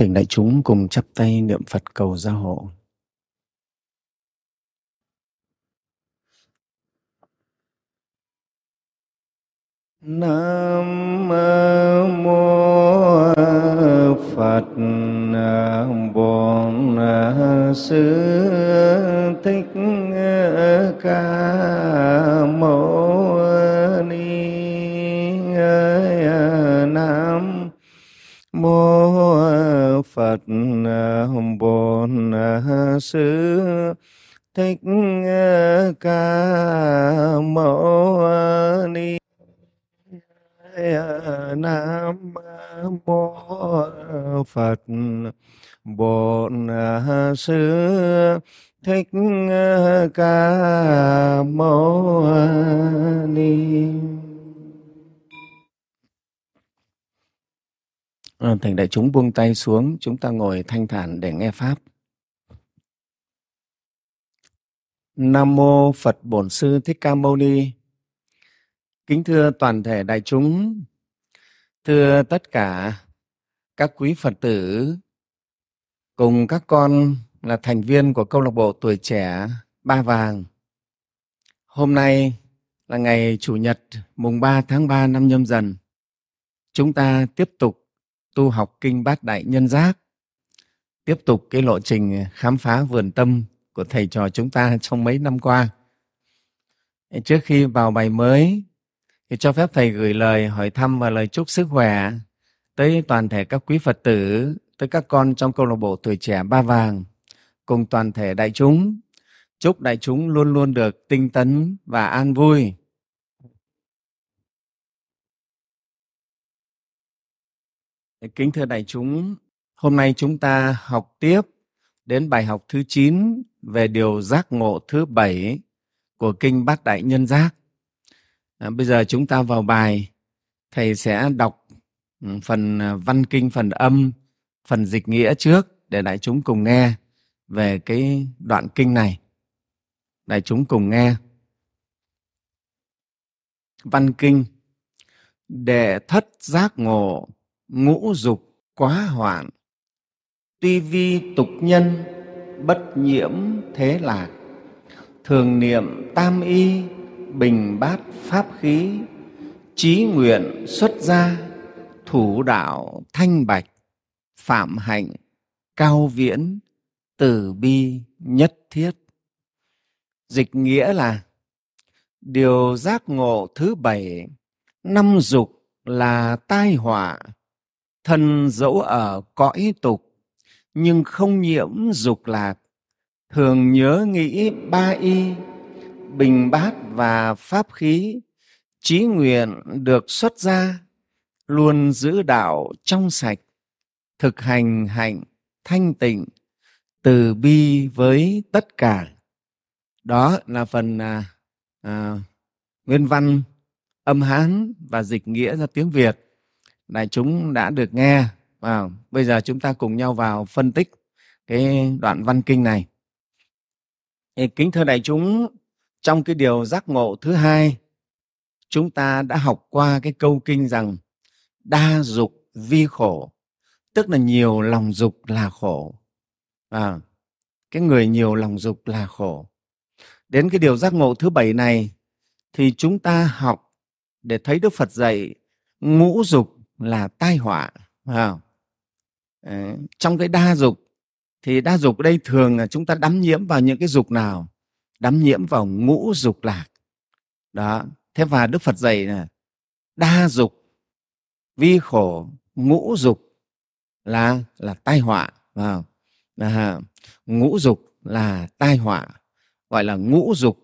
Thỉnh đại chúng cùng chắp tay niệm Phật cầu gia hộ. Nam mô Phật Bổn Sư Thích Ca Mâu Ni Nam mô Phật Bổn à, Sư Thích à, Ca Mâu à, Ni Nam mô Phật, Bổn Sư Thích Ca Mâu Ni. Ờ, thành đại chúng buông tay xuống, chúng ta ngồi thanh thản để nghe Pháp. Nam Mô Phật Bổn Sư Thích Ca Mâu Ni Kính thưa toàn thể đại chúng, thưa tất cả các quý Phật tử cùng các con là thành viên của câu lạc bộ tuổi trẻ Ba Vàng. Hôm nay là ngày Chủ nhật mùng 3 tháng 3 năm nhâm dần. Chúng ta tiếp tục tu học Kinh Bát Đại Nhân Giác, tiếp tục cái lộ trình khám phá vườn tâm của thầy trò chúng ta trong mấy năm qua. Trước khi vào bài mới, thì cho phép thầy gửi lời hỏi thăm và lời chúc sức khỏe tới toàn thể các quý Phật tử, tới các con trong câu lạc bộ tuổi trẻ Ba Vàng, cùng toàn thể đại chúng. Chúc đại chúng luôn luôn được tinh tấn và an vui. Kính thưa đại chúng, hôm nay chúng ta học tiếp đến bài học thứ 9 về điều giác ngộ thứ bảy của Kinh Bát Đại Nhân Giác. À, bây giờ chúng ta vào bài, thầy sẽ đọc ừ, phần à, văn kinh, phần âm, phần dịch nghĩa trước để đại chúng cùng nghe về cái đoạn kinh này. Đại chúng cùng nghe. Văn kinh Đệ thất giác ngộ, ngũ dục quá hoạn, tuy vi tục nhân, bất nhiễm thế lạc, thường niệm tam y, bình bát pháp khí. Trí nguyện xuất gia thủ đạo thanh bạch phạm hạnh cao viễn từ bi nhất thiết. Dịch nghĩa là điều giác ngộ thứ bảy năm dục là tai họa thân dẫu ở cõi tục nhưng không nhiễm dục lạc. Thường nhớ nghĩ ba y bình bát và pháp khí trí nguyện được xuất ra luôn giữ đạo trong sạch thực hành hạnh thanh tịnh từ bi với tất cả. Đó là phần à, à, nguyên văn âm hán và dịch nghĩa ra tiếng việt đại chúng đã được nghe. Và bây giờ chúng ta cùng nhau vào phân tích cái đoạn văn kinh này. Kính thưa đại chúng trong cái điều giác ngộ thứ hai chúng ta đã học qua cái câu kinh rằng đa dục vi khổ tức là nhiều lòng dục là khổ. À, cái người nhiều lòng dục là khổ. Đến cái điều giác ngộ thứ bảy này thì chúng ta học để thấy đức phật dạy ngũ dục là tai họa à, trong cái đa dục thì đa dục ở đây thường là chúng ta đắm nhiễm vào những cái dục nào? Đắm nhiễm vào ngũ dục lạc. Đó thế và đức phật dạy là đa dục vi khổ ngũ dục là là tai họa vào à, ngũ dục là tai họa gọi là ngũ dục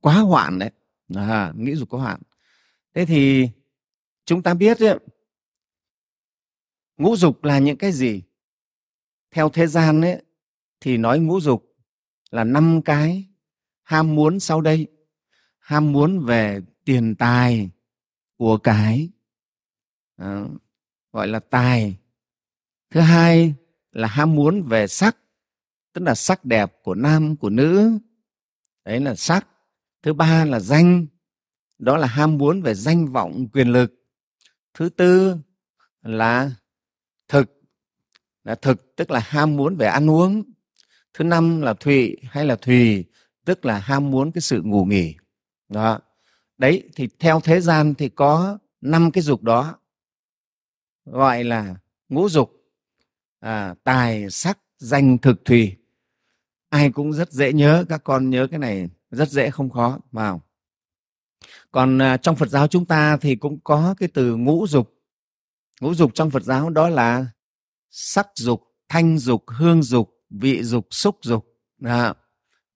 quá hoạn đấy. À, nghĩ dục quá hoạn. Thế thì chúng ta biết ấy, ngũ dục là những cái gì? Theo thế gian ấy thì nói ngũ dục là năm cái ham muốn sau đây ham muốn về tiền tài của cái à, gọi là tài. Thứ hai là ham muốn về sắc tức là sắc đẹp của nam của nữ. Đấy là sắc. Thứ ba là danh đó là ham muốn về danh vọng quyền lực. Thứ tư là thực. Là thực tức là ham muốn về ăn uống. Thứ năm là thụy hay là thùy tức là ham muốn cái sự ngủ nghỉ. Đó. Đấy thì theo thế gian thì có năm cái dục đó. Gọi là ngũ dục. À, tài sắc danh thực thùy. Ai cũng rất dễ nhớ các con nhớ cái này rất dễ không khó vào còn à, trong phật giáo chúng ta thì cũng có cái từ ngũ dục ngũ dục trong phật giáo đó là sắc dục, thanh dục, hương dục, vị dục, xúc dục. Đó.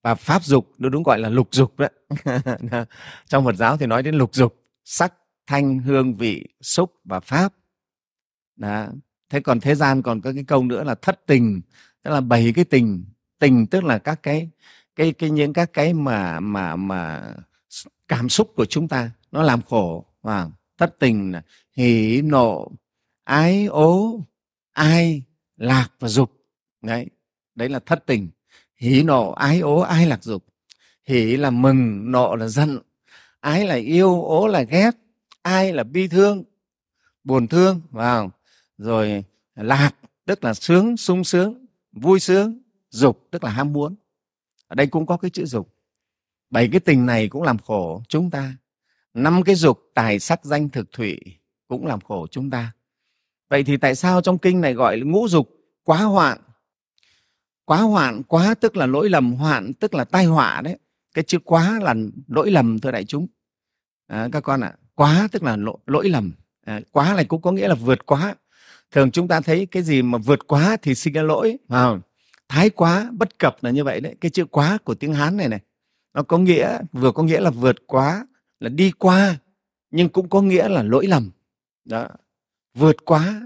và pháp dục, nó đúng gọi là lục dục đấy. Trong phật giáo thì nói đến lục dục, sắc, thanh, hương, vị, xúc và pháp. Đó. thế còn thế gian còn có cái câu nữa là thất tình, tức là bảy cái tình. Tình tức là các cái cái cái những các cái mà mà mà cảm xúc của chúng ta, nó làm khổ. Và thất tình là hỉ nộ ái ố, ai, lạc và dục. Đấy đấy là thất tình. Hỉ nộ, ái ố ai lạc, dục. Hỉ là mừng, nộ là giận. Ái là yêu, ố là ghét. Ai là bi thương, buồn thương, vào. Rồi lạc, tức là sướng, sung sướng, vui sướng, dục, tức là ham muốn. Ở đây cũng có cái chữ dục. Bảy cái tình này cũng làm khổ chúng ta. Năm cái dục, tài sắc, danh, thực thủy cũng làm khổ chúng ta vậy thì tại sao trong kinh này gọi là ngũ dục quá hoạn? Quá hoạn quá tức là lỗi lầm hoạn tức là tai họa đấy. Cái chữ quá là lỗi lầm thưa đại chúng. À, các con ạ à, quá tức là lỗi, lỗi lầm. À, quá này cũng có nghĩa là vượt quá. Thường chúng ta thấy cái gì mà vượt quá thì xin ra lỗi à, thái quá bất cập là như vậy đấy. Cái chữ quá của tiếng hán này này nó có nghĩa vừa có nghĩa là vượt quá là đi qua nhưng cũng có nghĩa là lỗi lầm. Đó vượt quá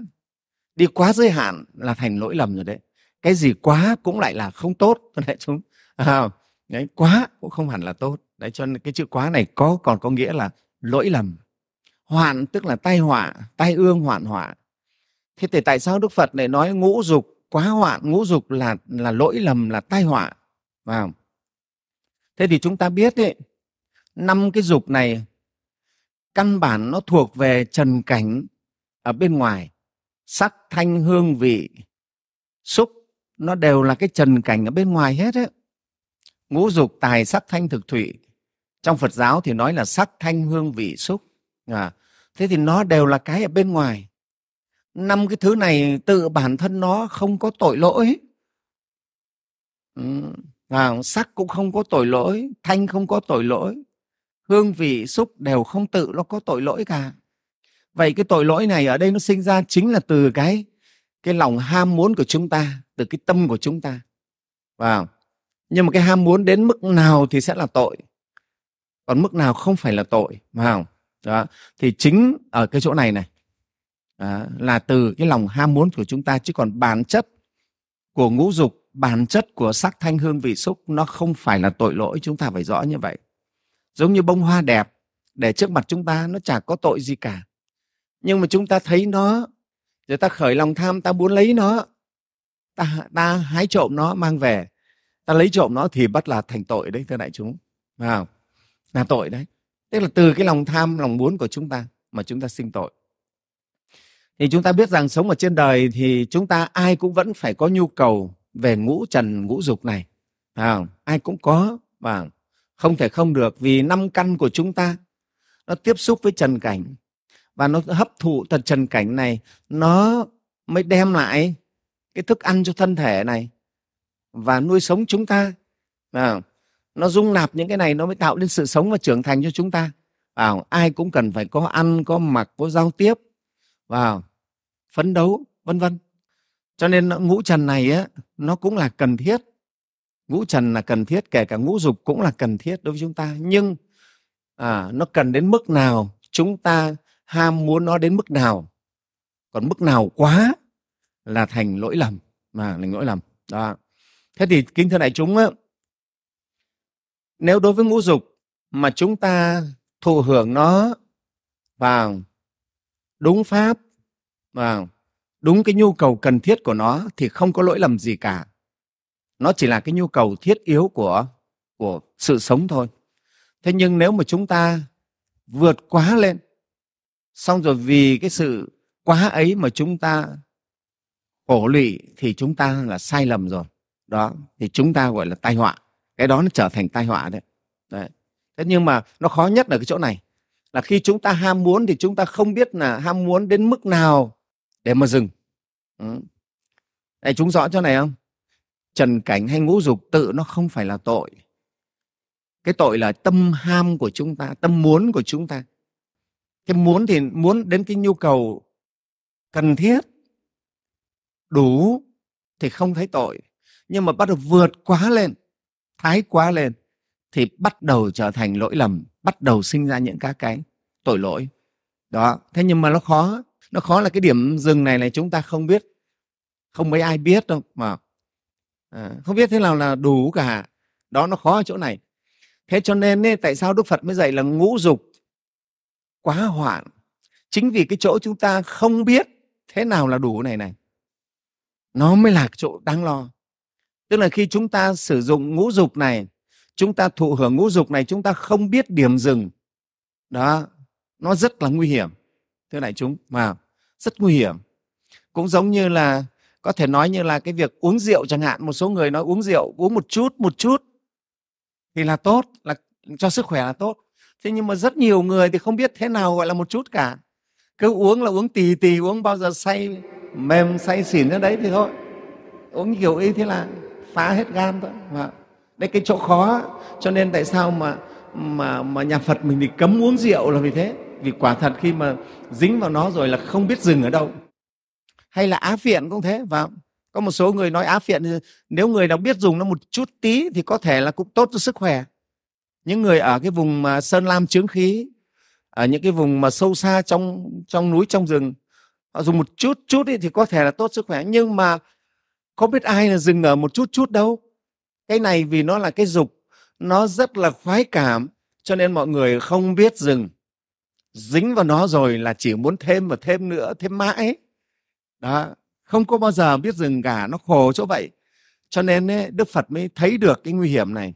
đi quá giới hạn là thành lỗi lầm rồi đấy. Cái gì quá cũng lại là không tốt. Đấy chúng à, đấy quá cũng không hẳn là tốt. Đấy cho nên cái chữ quá này có còn có nghĩa là lỗi lầm. Hoạn tức là tai họa tai ương hoạn họa. Thế thì tại sao đức phật lại nói ngũ dục quá hoạn? Ngũ dục là là lỗi lầm là tai họa vào. Thế thì chúng ta biết đấy năm cái dục này căn bản nó thuộc về trần cảnh ở bên ngoài sắc thanh hương vị xúc nó đều là cái trần cảnh ở bên ngoài hết ấy. ngũ dục tài sắc thanh thực thủy trong phật giáo thì nói là sắc thanh hương vị xúc. À, thế thì nó đều là cái ở bên ngoài. Năm cái thứ này tự bản thân nó không có tội lỗi. À, sắc cũng không có tội lỗi thanh không có tội lỗi hương vị xúc đều không tự nó có tội lỗi cả vậy cái tội lỗi này ở đây nó sinh ra chính là từ cái cái lòng ham muốn của chúng ta từ cái tâm của chúng ta. Vào. Nhưng mà cái ham muốn đến mức nào thì sẽ là tội. Còn mức nào không phải là tội. Vào. Đó. Thì chính ở cái chỗ này này đó, là từ cái lòng ham muốn của chúng ta chứ còn bản chất của ngũ dục bản chất của sắc thanh hương vị xúc nó không phải là tội lỗi. Chúng ta phải rõ như vậy. Giống như bông hoa đẹp để trước mặt chúng ta nó chả có tội gì cả nhưng mà chúng ta thấy nó rồi ta khởi lòng tham ta muốn lấy nó ta ta hái trộm nó mang về. Ta lấy trộm nó thì bắt là thành tội đấy thưa đại chúng. Vào là tội đấy. Tức là từ cái lòng tham lòng muốn của chúng ta mà chúng ta sinh tội. Thì chúng ta biết rằng sống ở trên đời thì chúng ta ai cũng vẫn phải có nhu cầu về ngũ trần ngũ dục này. À, ai cũng có và không thể không được vì năm căn của chúng ta nó tiếp xúc với trần cảnh và nó hấp thụ tật trần cảnh này nó mới đem lại cái thức ăn cho thân thể này và nuôi sống chúng ta. À, nó dung nạp những cái này nó mới tạo nên sự sống và trưởng thành cho chúng ta. À, ai cũng cần phải có ăn có mặc có giao tiếp vào phấn đấu vân vân. Cho nên ngũ trần này á nó cũng là cần thiết. Ngũ trần là cần thiết kể cả ngũ dục cũng là cần thiết đối với chúng ta. Nhưng à, nó cần đến mức nào chúng ta ham muốn nó đến mức nào, còn mức nào quá là thành lỗi lầm, mà thành lỗi lầm. Đó. Thế thì kính thưa đại chúng á, nếu đối với ngũ dục mà chúng ta thụ hưởng nó vào đúng pháp và đúng cái nhu cầu cần thiết của nó thì không có lỗi lầm gì cả. Nó chỉ là cái nhu cầu thiết yếu của của sự sống thôi. Thế nhưng nếu mà chúng ta vượt quá lên xong rồi vì cái sự quá ấy mà chúng ta khổ lụy thì chúng ta là sai lầm rồi. Đó thì chúng ta gọi là tai họa. Cái đó nó trở thành tai họa đấy. đấy. Thế nhưng mà nó khó nhất ở cái chỗ này là khi chúng ta ham muốn thì chúng ta không biết là ham muốn đến mức nào để mà dừng. Ừ. Đây, chúng rõ chỗ này không? Trần cảnh hay ngũ dục tự nó không phải là tội. Cái tội là tâm ham của chúng ta tâm muốn của chúng ta cái muốn thì muốn đến cái nhu cầu cần thiết đủ thì không thấy tội. Nhưng mà bắt đầu vượt quá lên thái quá lên thì bắt đầu trở thành lỗi lầm bắt đầu sinh ra những các cái tội lỗi. Đó thế nhưng mà nó khó nó khó là cái điểm dừng này này chúng ta không biết không mấy ai biết đâu mà à, không biết thế nào là đủ cả. Đó nó khó ở chỗ này. Thế cho nên ấy, tại sao đức phật mới dạy là ngũ dục quá hoạn. Chính vì cái chỗ chúng ta không biết thế nào là đủ này này, nó mới là chỗ đáng lo. Tức là khi chúng ta sử dụng ngũ dục này, chúng ta thụ hưởng ngũ dục này, chúng ta không biết điểm dừng. Đó, nó rất là nguy hiểm, thưa đại chúng, mà rất nguy hiểm. Cũng giống như là, có thể nói như là cái việc uống rượu chẳng hạn, một số người nói uống rượu, uống một chút một chút thì là tốt, là cho sức khỏe là tốt thế nhưng mà rất nhiều người thì không biết thế nào gọi là một chút cả. Cứ uống là uống tì tì, uống bao giờ say, mềm, say xỉn ra đấy thì thôi. Uống kiểu ý thế là phá hết gan thôi. Và đây cái chỗ khó, cho nên tại sao mà mà mà nhà Phật mình thì cấm uống rượu là vì thế. Vì quả thật khi mà dính vào nó rồi là không biết dừng ở đâu. Hay là á phiện cũng thế, và có một số người nói á phiện nếu người nào biết dùng nó một chút tí thì có thể là cũng tốt cho sức khỏe những người ở cái vùng mà sơn lam chướng khí ở những cái vùng mà sâu xa trong trong núi trong rừng họ dùng một chút chút thì có thể là tốt sức khỏe. Nhưng mà không biết ai là dừng ở một chút chút đâu. Cái này vì nó là cái dục nó rất là khoái cảm cho nên mọi người không biết dừng. Dính vào nó rồi là chỉ muốn thêm và thêm nữa thêm mãi. Đó không có bao giờ biết dừng cả nó khổ chỗ vậy. Cho nên ấy, đức phật mới thấy được cái nguy hiểm này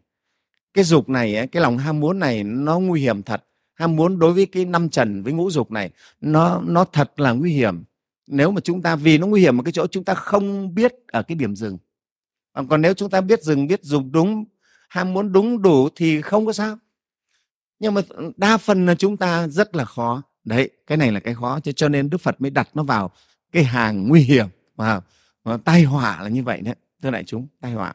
cái dục này ấy, cái lòng ham muốn này nó nguy hiểm thật. Ham muốn đối với cái năm trần với ngũ dục này nó nó thật là nguy hiểm. Nếu mà chúng ta vì nó nguy hiểm ở cái chỗ chúng ta không biết ở cái điểm dừng. Còn nếu chúng ta biết dừng biết dùng đúng ham muốn đúng đủ thì không có sao. Nhưng mà đa phần là chúng ta rất là khó. Đấy cái này là cái khó cho cho nên đức phật mới đặt nó vào cái hàng nguy hiểm và, và tai họa là như vậy đấy thưa đại chúng tai họa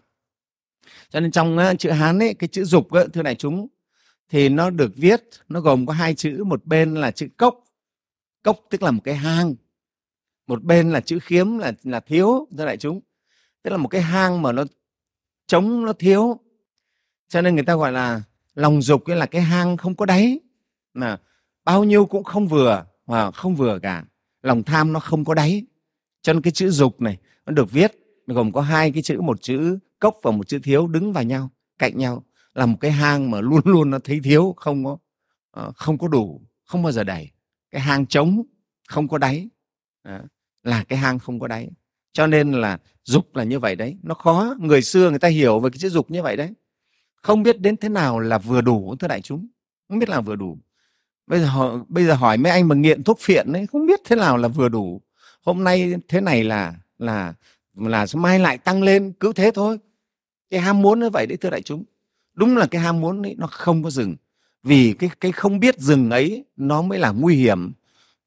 cho nên trong uh, chữ hán ấy cái chữ dục ấy, thưa đại chúng thì nó được viết nó gồm có hai chữ một bên là chữ cốc. Cốc tức là một cái hang một bên là chữ khiếm là là thiếu thưa đại chúng. Tức là một cái hang mà nó trống nó thiếu. Cho nên người ta gọi là lòng dục ấy là cái hang không có đáy mà bao nhiêu cũng không vừa mà không vừa cả. Lòng tham nó không có đáy. Cho nên cái chữ dục này nó được viết gồm có hai cái chữ một chữ cốc và một chữ thiếu đứng vào nhau cạnh nhau. Là một cái hang mà luôn luôn nó thấy thiếu không có ờ, không có đủ không bao giờ đầy cái hang trống không có đáy. Là cái hang không có đáy. Cho nên là dục là như vậy đấy. Nó khó người xưa người ta hiểu về cái chữ dục như vậy đấy. Không biết đến thế nào là vừa đủ thưa đại chúng. Không biết là vừa đủ. Bây giờ hỏi, bây giờ hỏi mấy anh mà nghiện thuốc phiện ấy không biết thế nào là vừa đủ. Hôm nay thế này là là là mai lại tăng lên, cứ thế thôi. Cái ham muốn như vậy đấy, thưa đại chúng. Đúng là cái ham muốn ấy, nó không có dừng vì cái cái không biết dừng ấy, nó mới là nguy hiểm,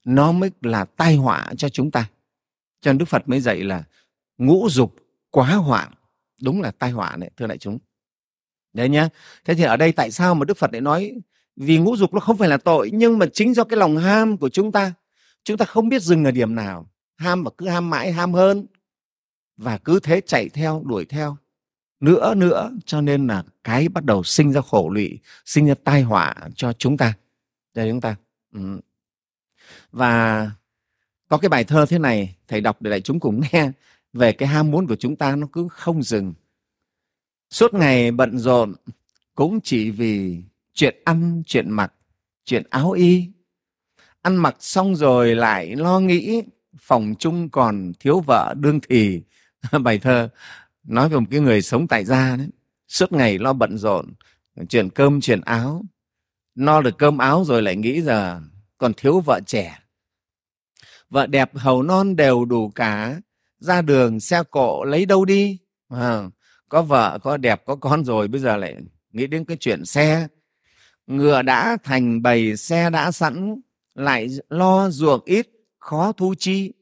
nó mới là tai họa cho chúng ta. Cho nên đức phật mới dạy là ngũ dục quá hoạn đúng là tai họa đấy thưa đại chúng. Đấy nhá. Thế thì ở đây tại sao mà đức phật lại nói vì ngũ dục nó không phải là tội, nhưng mà chính do cái lòng ham của chúng ta. Chúng ta không biết dừng ở điểm nào. Ham và cứ ham mãi, ham hơn và cứ thế chạy theo, đuổi theo. Nữa nữa, cho nên là cái bắt đầu sinh ra khổ lụy, sinh ra tai họa cho chúng ta. Cho chúng ta. Ừ. và có cái bài thơ thế này, thầy đọc để đại chúng cùng nghe, về cái ham muốn của chúng ta nó cứ không dừng. Suốt ngày bận rộn, cũng chỉ vì chuyện ăn, chuyện mặc, chuyện áo y. Ăn mặc xong rồi lại lo nghĩ, phòng chung còn thiếu vợ đương thì. bài thơ nói về một cái người sống tại gia đấy. Suốt ngày lo bận rộn chuyển cơm chuyển áo. No được cơm áo rồi lại nghĩ giờ còn thiếu vợ trẻ. Vợ đẹp hầu non đều đủ cả. Ra đường xe cộ lấy đâu đi? À, có vợ có đẹp có con rồi bây giờ lại nghĩ đến cái chuyện xe. Ngựa đã thành bầy xe đã sẵn lại lo ruộng ít khó thu chi.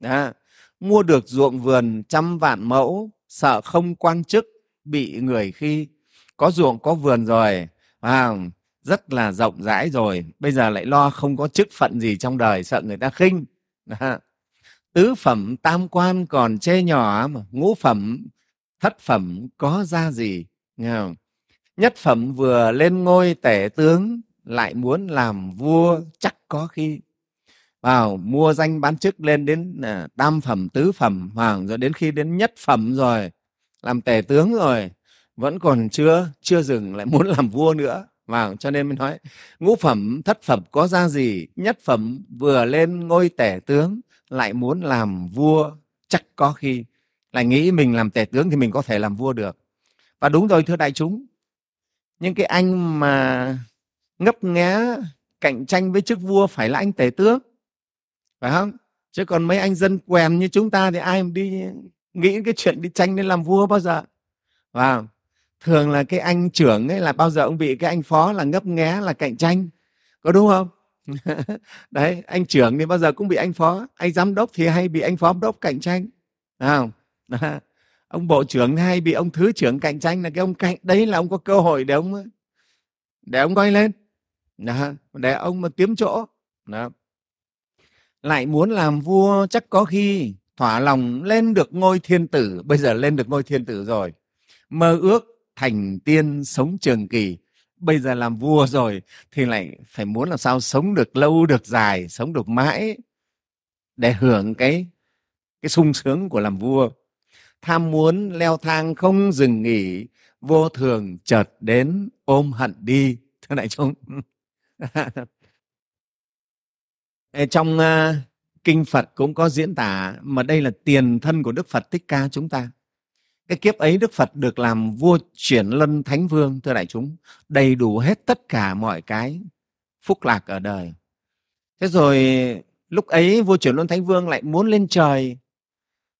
À, mua được ruộng vườn trăm vạn mẫu sợ không quan chức bị người khi có ruộng có vườn rồi. À, rất là rộng rãi rồi. Bây giờ lại lo không có chức phận gì trong đời sợ người ta khinh. À, tứ phẩm tam quan còn chê nhỏ mà ngũ phẩm thất phẩm có ra gì? Nghe không? nhất phẩm vừa lên ngôi tể tướng lại muốn làm vua chắc có khi vào mua danh bán chức lên đến à, tam phẩm, tứ phẩm, hoàng, rồi đến khi đến nhất phẩm rồi, làm tể tướng rồi, vẫn còn chưa chưa dừng lại muốn làm vua nữa. Vào, cho nên mới nói, ngũ phẩm, thất phẩm có ra gì? Nhất phẩm vừa lên ngôi tể tướng, lại muốn làm vua, chắc có khi lại nghĩ mình làm tể tướng thì mình có thể làm vua được. Và đúng rồi, thưa đại chúng nhưng cái anh mà ngấp nghé cạnh tranh với chức vua phải là anh tể tướng phải không? Chứ còn mấy anh dân quèn như chúng ta thì ai mà đi nghĩ cái chuyện đi tranh đến làm vua bao giờ? Và thường là cái anh trưởng ấy là bao giờ ông bị cái anh phó là ngấp nghé là cạnh tranh. Có đúng không? Đấy anh trưởng thì bao giờ cũng bị anh phó. Anh giám đốc thì hay bị anh phó đốc cạnh tranh. Nào, không ông bộ trưởng hay bị ông thứ trưởng cạnh tranh là cái ông cạnh đấy là ông có cơ hội để ông để ông quay lên. Đó. để ông mà kiếm chỗ. Đó lại muốn làm vua chắc có khi thỏa lòng lên được ngôi thiên tử. Bây giờ lên được ngôi thiên tử rồi. Mơ ước thành tiên sống trường kỳ. Bây giờ làm vua rồi thì lại phải muốn làm sao sống được lâu, được dài, sống được mãi để hưởng cái cái sung sướng của làm vua. Tham muốn leo thang không dừng nghỉ, vô thường chợt đến ôm hận đi. Thưa đại chúng. trong uh, kinh phật cũng có diễn tả mà đây là tiền thân của đức phật thích ca chúng ta. Cái kiếp ấy đức phật được làm vua chuyển lân thánh vương thưa đại chúng đầy đủ hết tất cả mọi cái phúc lạc ở đời. Thế rồi lúc ấy vua chuyển luân thánh vương lại muốn lên trời.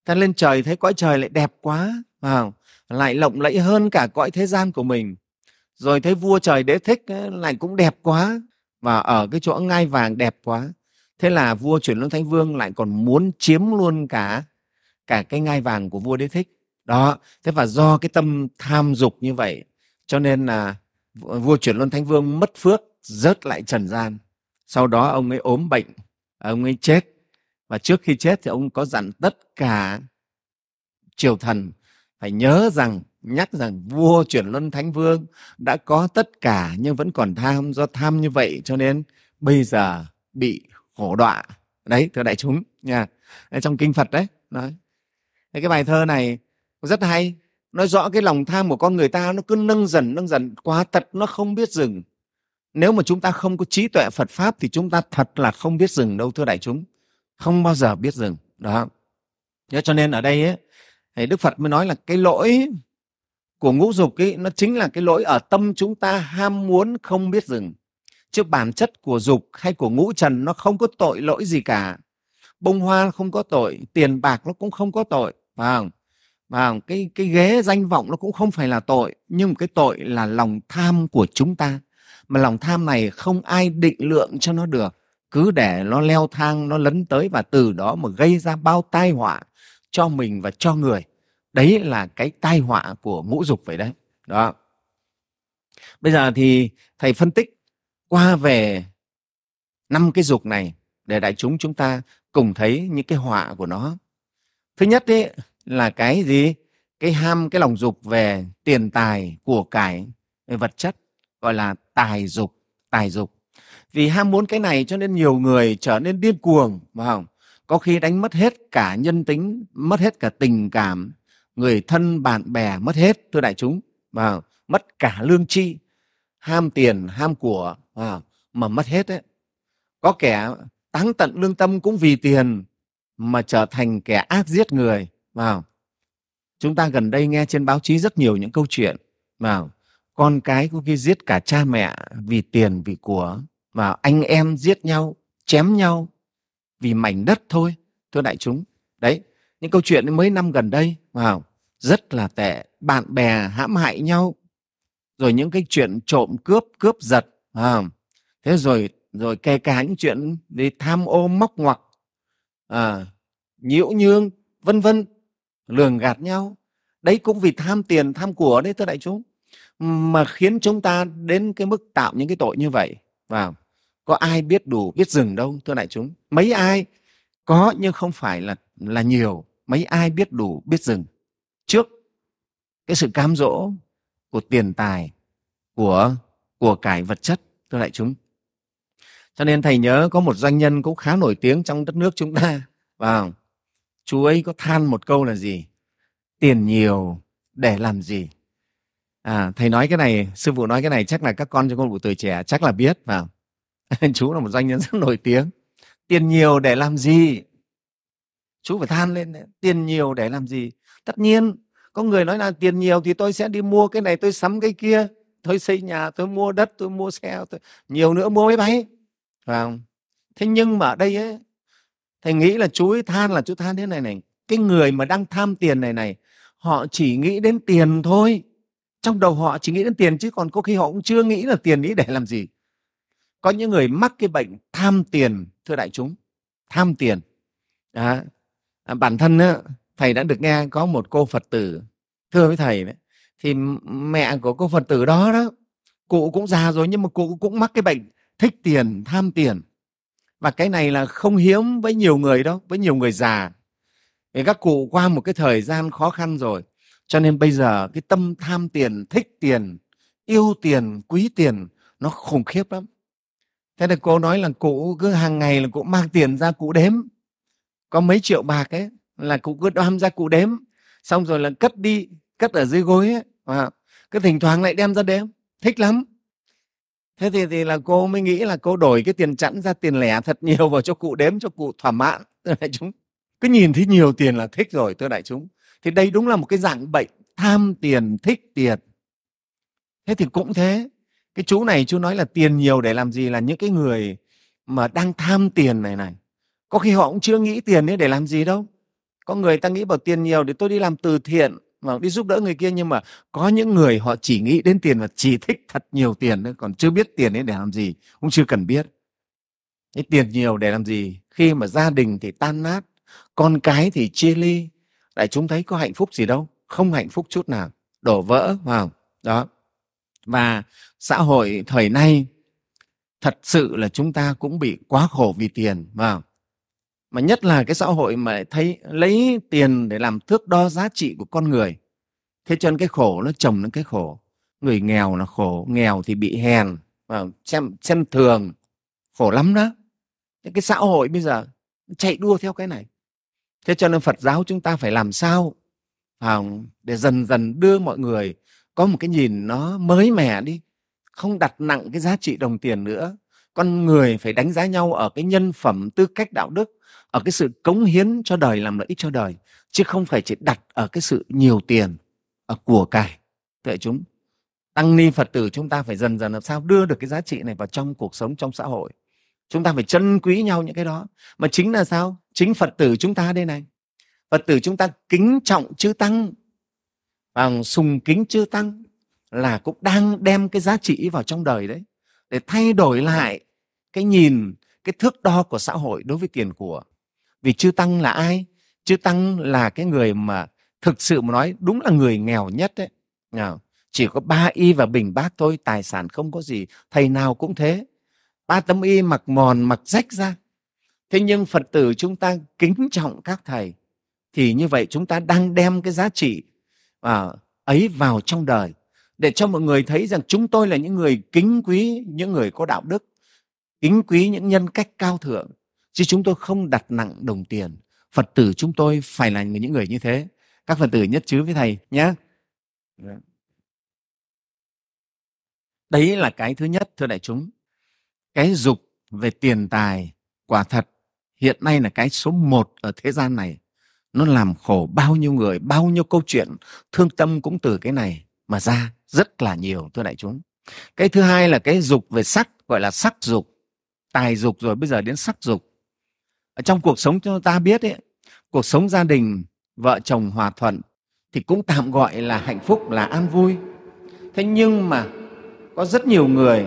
Ta lên trời thấy cõi trời lại đẹp quá à, lại lộng lẫy hơn cả cõi thế gian của mình. Rồi thấy vua trời đế thích ờ, lại cũng đẹp quá. Và ở cái chỗ ngai vàng đẹp quá thế là vua chuyển luân thánh vương lại còn muốn chiếm luôn cả cả cái ngai vàng của vua đế thích. Đó, thế và do cái tâm tham dục như vậy, cho nên là vua chuyển luân thánh vương mất phước, rớt lại trần gian. Sau đó ông ấy ốm bệnh, ông ấy chết. Và trước khi chết thì ông có dặn tất cả triều thần phải nhớ rằng, nhắc rằng vua chuyển luân thánh vương đã có tất cả nhưng vẫn còn tham, do tham như vậy. Cho nên bây giờ bị khổ đọa. Đấy thưa đại chúng nha. Trong kinh phật đấy nói. Cái bài thơ này rất hay. Nói rõ cái lòng tham của con người ta nó cứ nâng dần nâng dần. Quá tật nó không biết dừng. Nếu mà chúng ta không có trí tuệ phật pháp thì chúng ta thật là không biết dừng đâu thưa đại chúng. Không bao giờ biết dừng đó. Cho nên ở đây ấy, thì đức phật mới nói là cái lỗi của ngũ dục ấy nó chính là cái lỗi ở tâm chúng ta ham muốn không biết dừng chứ bản chất của dục hay của ngũ trần nó không có tội lỗi gì cả. Bông hoa không có tội, tiền bạc nó cũng không có tội, phải không? Và cái cái ghế danh vọng nó cũng không phải là tội, nhưng cái tội là lòng tham của chúng ta. Mà lòng tham này không ai định lượng cho nó được. Cứ để nó leo thang, nó lấn tới và từ đó mà gây ra bao tai họa cho mình và cho người. Đấy là cái tai họa của ngũ dục vậy đấy. Đó. Bây giờ thì thầy phân tích qua về năm cái dục này để đại chúng chúng ta cùng thấy những cái họa của nó. Thứ nhất ấy, là cái gì? Cái ham cái lòng dục về tiền tài của cải về vật chất gọi là tài dục tài dục. Vì ham muốn cái này cho nên nhiều người trở nên điên cuồng phải không? Có khi đánh mất hết cả nhân tính mất hết cả tình cảm người thân bạn bè mất hết thưa đại chúng và mất cả lương chi ham tiền ham của à, mà mất hết đấy có kẻ táng tận lương tâm cũng vì tiền mà trở thành kẻ ác giết người vào. Chúng ta gần đây nghe trên báo chí rất nhiều những câu chuyện vào con cái có khi giết cả cha mẹ vì tiền vì của. Và anh em giết nhau chém nhau vì mảnh đất thôi thưa đại chúng. Đấy những câu chuyện mấy năm gần đây vào rất là tệ. Bạn bè hãm hại nhau rồi những cái chuyện trộm cướp cướp giật à, thế rồi rồi kể cả những chuyện đi tham ô móc ngoặc à, nhiễu nhương vân vân lường gạt nhau. Đấy cũng vì tham tiền tham của đấy thưa đại chúng mà khiến chúng ta đến cái mức tạo những cái tội như vậy. Vào có ai biết đủ biết dừng đâu thưa đại chúng. Mấy ai? Có nhưng không phải là là nhiều. Mấy ai biết đủ biết dừng trước cái sự cám dỗ của tiền tài của của cải vật chất thưa đại chúng. Cho nên thầy nhớ có một doanh nhân cũng khá nổi tiếng trong đất nước chúng ta. Và chú ấy có than một câu là gì? Tiền nhiều để làm gì? À, thầy nói cái này sư phụ nói cái này chắc là các con trong con vụ tuổi trẻ chắc là biết vào chú là một doanh nhân rất nổi tiếng. Tiền nhiều để làm gì? Chú phải than lên tiền nhiều để làm gì? Tất nhiên có người nói là tiền nhiều thì tôi sẽ đi mua cái này tôi sắm cái kia tôi xây nhà tôi mua đất tôi mua xe tôi... nhiều nữa mua máy bay. Phải không? Thế nhưng mà ở đây ấy thầy nghĩ là chú ấy than là chú than thế này này cái người mà đang tham tiền này này họ chỉ nghĩ đến tiền thôi. Trong đầu họ chỉ nghĩ đến tiền chứ còn có khi họ cũng chưa nghĩ là tiền ý để làm gì. Có những người mắc cái bệnh tham tiền thưa đại chúng tham tiền. À, bản thân á, thầy đã được nghe có một cô phật tử thưa với thầy đấy thì mẹ của cô phật tử đó đó, cụ cũng già rồi nhưng mà cụ cũng mắc cái bệnh thích tiền, tham tiền. Và cái này là không hiếm với nhiều người đâu, với nhiều người già. Thì các cụ qua một cái thời gian khó khăn rồi, cho nên bây giờ cái tâm tham tiền, thích tiền, yêu tiền, quý tiền nó khủng khiếp lắm. Thế là cô nói là cụ cứ hàng ngày là cụ mang tiền ra cụ đếm. Có mấy triệu bạc ấy là cụ cứ đoam ra cụ đếm. Xong rồi là cất đi, cất ở dưới gối ấy à, cứ thỉnh thoảng lại đem ra đếm. Thích lắm. Thế thì, thì là cô mới nghĩ là cô đổi cái tiền chẵn ra tiền lẻ thật nhiều vào cho cụ đếm cho cụ thỏa mãn. Thưa đại chúng cứ nhìn thấy nhiều tiền là thích rồi thưa đại chúng. Thì đây đúng là một cái dạng bệnh tham tiền thích tiền. Thế thì cũng thế. Cái chú này chú nói là tiền nhiều để làm gì? Là những cái người mà đang tham tiền này này. Có khi họ cũng chưa nghĩ tiền ấy để làm gì đâu. Có người ta nghĩ bảo tiền nhiều để tôi đi làm từ thiện mà đi giúp đỡ người kia nhưng mà có những người họ chỉ nghĩ đến tiền và chỉ thích thật nhiều tiền nữa còn chưa biết tiền ấy để làm gì, cũng chưa cần biết. Cái tiền nhiều để làm gì? Khi mà gia đình thì tan nát, con cái thì chia ly, lại chúng thấy có hạnh phúc gì đâu, không hạnh phúc chút nào, đổ vỡ vào đó. Và xã hội thời nay, thật sự là chúng ta cũng bị quá khổ vì tiền vào mà nhất là cái xã hội mà thấy lấy tiền để làm thước đo giá trị của con người. Thế cho nên cái khổ nó chồng lên cái khổ. Người nghèo là khổ nghèo thì bị hèn và xem xem thường. Khổ lắm đó. Cái xã hội bây giờ chạy đua theo cái này. Thế cho nên phật giáo chúng ta phải làm sao à, để dần dần đưa mọi người có một cái nhìn nó mới mẻ đi không đặt nặng cái giá trị đồng tiền nữa. Con người phải đánh giá nhau ở cái nhân phẩm tư cách đạo đức ở cái sự cống hiến cho đời làm lợi ích cho đời, chứ không phải chỉ đặt ở cái sự nhiều tiền ở của cải. Tuệ chúng, tăng ni phật tử chúng ta phải dần dần làm sao đưa được cái giá trị này vào trong cuộc sống, trong xã hội. Chúng ta phải trân quý nhau những cái đó. Mà chính là sao? Chính phật tử chúng ta đây này. Phật tử chúng ta kính trọng chư tăng và sùng kính chư tăng là cũng đang đem cái giá trị vào trong đời đấy, để thay đổi lại cái nhìn, cái thước đo của xã hội đối với tiền của vì chư tăng là ai? Chư tăng là cái người mà thực sự mà nói đúng là người nghèo nhất đấy. Chỉ có ba y và bình bát thôi tài sản không có gì thầy nào cũng thế. Ba tấm y mặc mòn mặc rách ra. Thế nhưng phật tử chúng ta kính trọng các thầy thì như vậy chúng ta đang đem cái giá trị à, ấy vào trong đời để cho mọi người thấy rằng chúng tôi là những người kính quý những người có đạo đức kính quý những nhân cách cao thượng chứ chúng tôi không đặt nặng đồng tiền. Phật tử chúng tôi phải là những người như thế. Các phật tử nhất trí với thầy nhé đấy là cái thứ nhất, thưa đại chúng. Cái dục về tiền tài, quả thật, hiện nay là cái số một ở thế gian này. Nó làm khổ bao nhiêu người, bao nhiêu câu chuyện, thương tâm cũng từ cái này mà ra rất là nhiều, thưa đại chúng. Cái thứ hai là cái dục về sắc, gọi là sắc dục. Tài dục rồi, bây giờ đến sắc dục trong cuộc sống chúng ta biết ấy cuộc sống gia đình vợ chồng hòa thuận thì cũng tạm gọi là hạnh phúc là an vui. Thế nhưng mà có rất nhiều người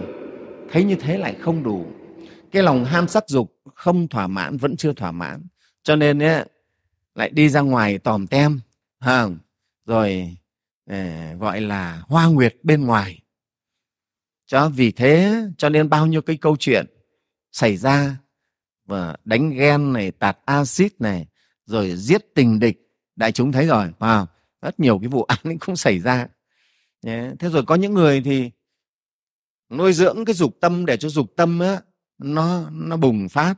thấy như thế lại không đủ. Cái lòng ham sắc dục không thỏa mãn vẫn chưa thỏa mãn. Cho nên ấy, lại đi ra ngoài tòm tem ha, rồi ờ, gọi là hoa nguyệt bên ngoài. Cho vì thế cho nên bao nhiêu cái câu chuyện xảy ra và đánh ghen này tạt axit này rồi giết tình địch. Đại chúng thấy rồi vào rất nhiều cái vụ án ấy cũng xảy ra. Thế rồi có những người thì nuôi dưỡng cái dục tâm để cho dục tâm á, nó nó bùng phát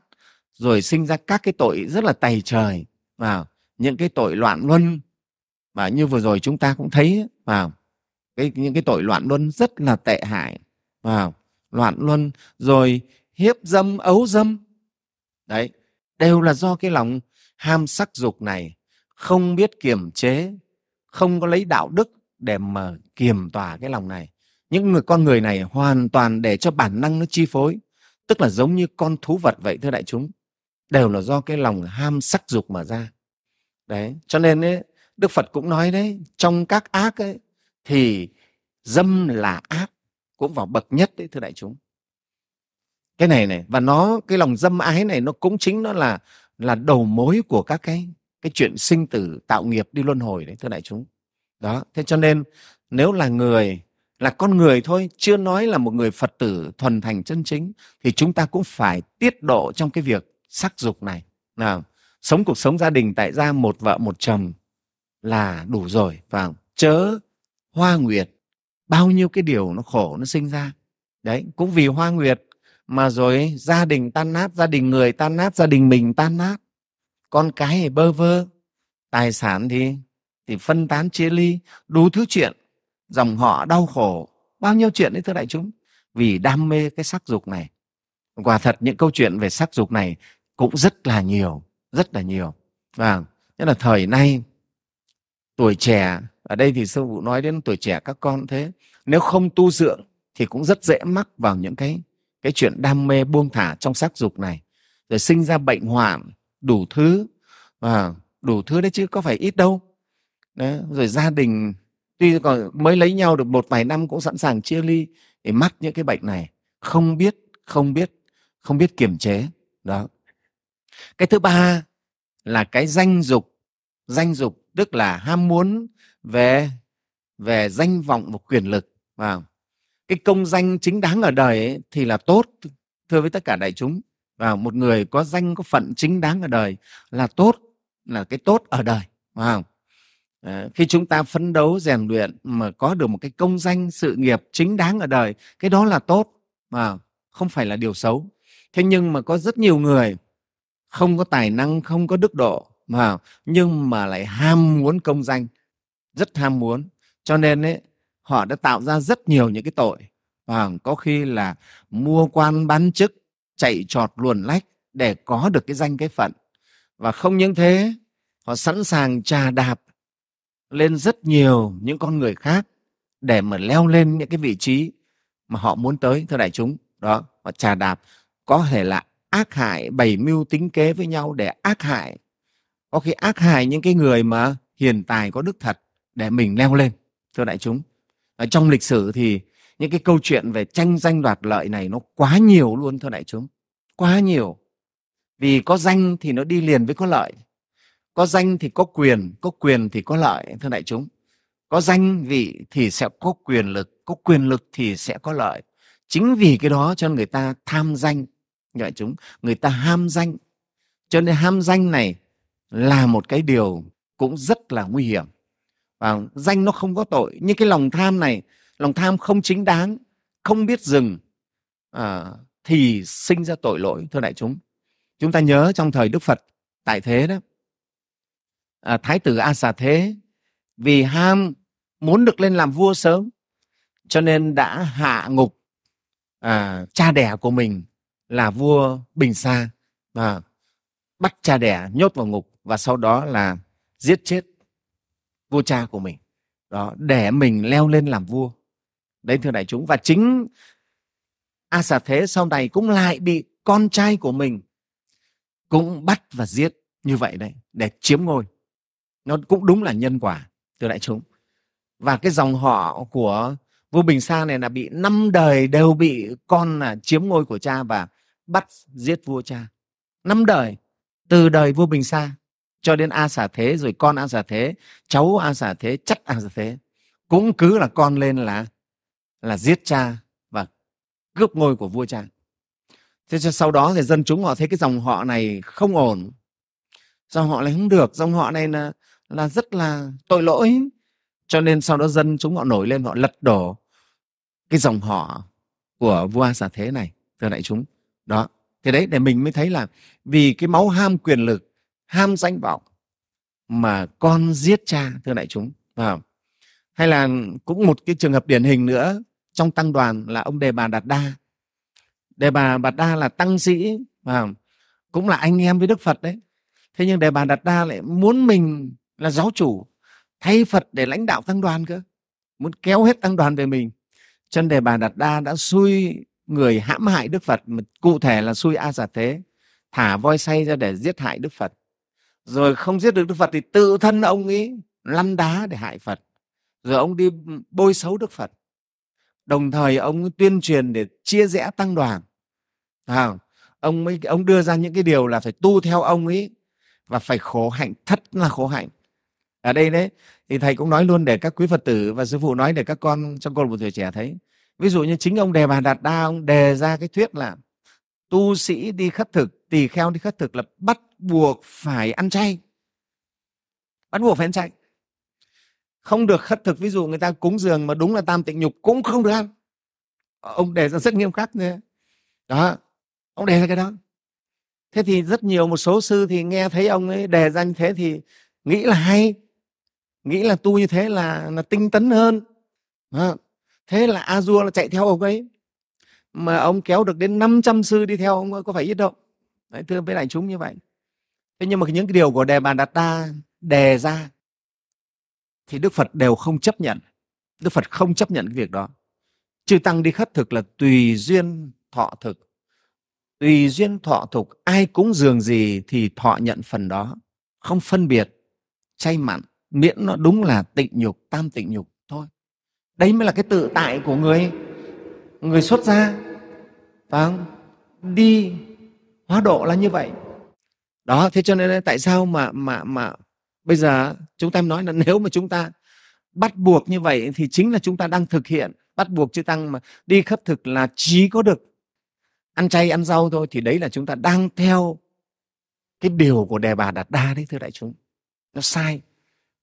rồi sinh ra các cái tội rất là tày trời vào những cái tội loạn luân và như vừa rồi chúng ta cũng thấy vào cái những cái tội loạn luân rất là tệ hại vào loạn luân rồi hiếp dâm ấu dâm đấy đều là do cái lòng ham sắc dục này không biết kiềm chế không có lấy đạo đức để mà kiềm tỏa cái lòng này. Những người con người này hoàn toàn để cho bản năng nó chi phối tức là giống như con thú vật vậy thưa đại chúng đều là do cái lòng ham sắc dục mà ra. Đấy cho nên ấy, đức phật cũng nói đấy trong các ác ấy thì dâm là ác cũng vào bậc nhất đấy thưa đại chúng cái này này, và nó, cái lòng dâm ái này nó cũng chính nó là là đầu mối của các cái cái chuyện sinh tử tạo nghiệp đi luân hồi đấy, thưa đại chúng. Đó, thế cho nên nếu là người, là con người thôi, chưa nói là một người phật tử thuần thành chân chính, thì chúng ta cũng phải tiết độ trong cái việc sắc dục này. Nào, sống cuộc sống gia đình tại gia một vợ một chồng là đủ rồi và chớ hoa nguyệt, bao nhiêu cái điều nó khổ nó sinh ra. Đấy, cũng vì hoa nguyệt mà rồi gia đình tan nát, gia đình người tan nát, gia đình mình tan nát. Con cái thì bơ vơ, tài sản thì thì phân tán, chia ly, đủ thứ chuyện. Dòng họ đau khổ, bao nhiêu chuyện đấy thưa đại chúng. Vì đam mê cái sắc dục này. Quả thật những câu chuyện về sắc dục này cũng rất là nhiều, rất là nhiều. Vâng, Và nhất là thời nay, tuổi trẻ, ở đây thì sư phụ nói đến tuổi trẻ các con thế, nếu không tu dưỡng thì cũng rất dễ mắc vào những cái cái chuyện đam mê buông thả trong sắc dục này, rồi sinh ra bệnh hoạn, đủ thứ và đủ thứ đấy chứ có phải ít đâu. Đấy. rồi gia đình, tuy còn mới lấy nhau được một vài năm cũng sẵn sàng chia ly để mắc những cái bệnh này. Không biết không biết không biết kiềm chế. Đó. Cái thứ ba là cái danh dục. Danh dục tức là ham muốn về về danh vọng và quyền lực. Vào cái công danh chính đáng ở đời ấy, thì là tốt thưa với tất cả đại chúng. Và một người có danh có phận chính đáng ở đời là tốt là cái tốt ở đời vào à, ờ, khi chúng ta phấn đấu rèn luyện mà có được một cái công danh sự nghiệp chính đáng ở đời cái đó là tốt mà không? Phải là điều xấu. Thế nhưng mà có rất nhiều người không có tài năng không có đức độ mà nhưng mà lại ham muốn công danh rất ham muốn. Cho nên ấy, họ đã tạo ra rất nhiều những cái tội. Và có khi là mua quan bán chức, chạy trọt luồn lách để có được cái danh cái phận. Và không những thế, họ sẵn sàng trà đạp lên rất nhiều những con người khác để mà leo lên những cái vị trí mà họ muốn tới, thưa đại chúng. Đó, họ trà đạp. Có thể là ác hại, bày mưu tính kế với nhau để ác hại. Có khi ác hại những cái người mà hiền tài, có đức thật để mình leo lên, thưa đại chúng ở trong lịch sử thì những cái câu chuyện về tranh danh đoạt lợi này nó quá nhiều luôn, thưa đại chúng. Quá nhiều. Vì có danh thì nó đi liền với có lợi. Có danh thì có quyền có quyền thì có lợi, thưa đại chúng. Có danh vị thì sẽ có quyền lực, có quyền lực thì sẽ có lợi. Chính vì cái đó cho người ta tham danh đại chúng. Người ta ham danh. Cho nên ham danh này là một cái điều cũng rất là nguy hiểm và danh nó không có tội. Nhưng cái lòng tham này lòng tham không chính đáng không biết dừng à, thì sinh ra tội lỗi thưa đại chúng. Chúng ta nhớ trong thời đức phật tại thế đó à, thái tử a xà thế vì ham muốn được lên làm vua sớm cho nên đã hạ ngục à, cha đẻ của mình là vua bình sa và bắt cha đẻ nhốt vào ngục và sau đó là giết chết vua cha của mình. Đó, để mình leo lên làm vua. Đấy, thưa đại chúng, và chính a xà thế sau này cũng lại bị con trai của mình cũng bắt và giết như vậy đấy, để chiếm ngôi. Nó cũng đúng là nhân quả, thưa đại chúng. Và cái dòng họ của vua bình sa này là bị năm đời đều bị con là chiếm ngôi của cha và bắt giết vua cha. Năm đời, từ đời vua bình sa cho đến a xà thế, rồi con a xà thế, cháu a xà thế chắc a xà thế. Cũng cứ là con lên là là giết cha và cướp ngôi của vua cha. Thế cho sau đó thì dân chúng họ thấy cái dòng họ này không ổn. Dòng họ này không được, dòng họ này là là rất là tội lỗi. Cho nên sau đó dân chúng họ nổi lên, họ lật đổ cái dòng họ của vua a xà thế này, thưa đại chúng. Đó, thì đấy, để mình mới thấy là vì cái máu ham quyền lực ham danh vọng mà con giết cha thưa đại chúng à, hay là cũng một cái trường hợp điển hình nữa trong tăng đoàn là ông đề bà đạt đa. Đề bà đạt đa là tăng sĩ à, cũng là anh em với đức phật đấy. Thế nhưng đề bà đạt đa lại muốn mình là giáo chủ thay phật để lãnh đạo tăng đoàn cơ muốn kéo hết tăng đoàn về mình. Chân đề bà đạt đa đã xui người hãm hại đức phật cụ thể là xui a giả thế thả voi say ra để giết hại đức phật rồi không giết được đức phật thì tự thân ông ấy lăn đá để hại phật. Rồi ông đi bôi xấu đức phật. Đồng thời ông tuyên truyền để chia rẽ tăng đoàn. À, ông mới ông đưa ra những cái điều là phải tu theo ông ấy và phải khổ hạnh thật là khổ hạnh. Ở đây đấy thì thầy cũng nói luôn để các quý phật tử và sư phụ nói để các con trong con một tuổi trẻ thấy. Ví dụ như chính ông đề bà đạt đa ông đề ra cái thuyết là tu sĩ đi khất thực, tỳ kheo đi khất thực là bắt buộc phải ăn chay. Bắt buộc phải ăn chay. Không được khất thực, ví dụ người ta cúng dường mà đúng là tam tịnh nhục cũng không được ăn. Ông đề ra rất nghiêm khắc nữa đó, ông đề ra cái đó. Thế thì rất nhiều một số sư thì nghe thấy ông ấy đề ra như thế thì nghĩ là hay. Nghĩ là tu như thế là là tinh tấn hơn. Đó. thế là a dua là chạy theo ông ấy mà ông kéo được đến 500 sư đi theo ông có phải ít đâu. Đấy, thưa với đại chúng như vậy. Thế nhưng mà những cái điều của đề bàn đạt đa đề ra thì đức phật đều không chấp nhận. Đức phật không chấp nhận cái việc đó. Chư tăng đi khất thực là tùy duyên thọ thực. Tùy duyên thọ thực ai cúng dường gì thì thọ nhận phần đó. Không phân biệt chay mặn miễn nó đúng là tịnh nhục tam tịnh nhục thôi. Đấy mới là cái tự tại của người người xuất gia. Phải không đi hóa độ là như vậy. Đó, thế cho nên tại sao mà mà mà bây giờ chúng ta nói là nếu mà chúng ta bắt buộc như vậy thì chính là chúng ta đang thực hiện. Bắt buộc chư tăng mà đi khất thực là chỉ có được ăn chay, ăn rau thôi, thì đấy là chúng ta đang theo cái điều của đề bà đạt đa đấy, thưa đại chúng. Nó sai.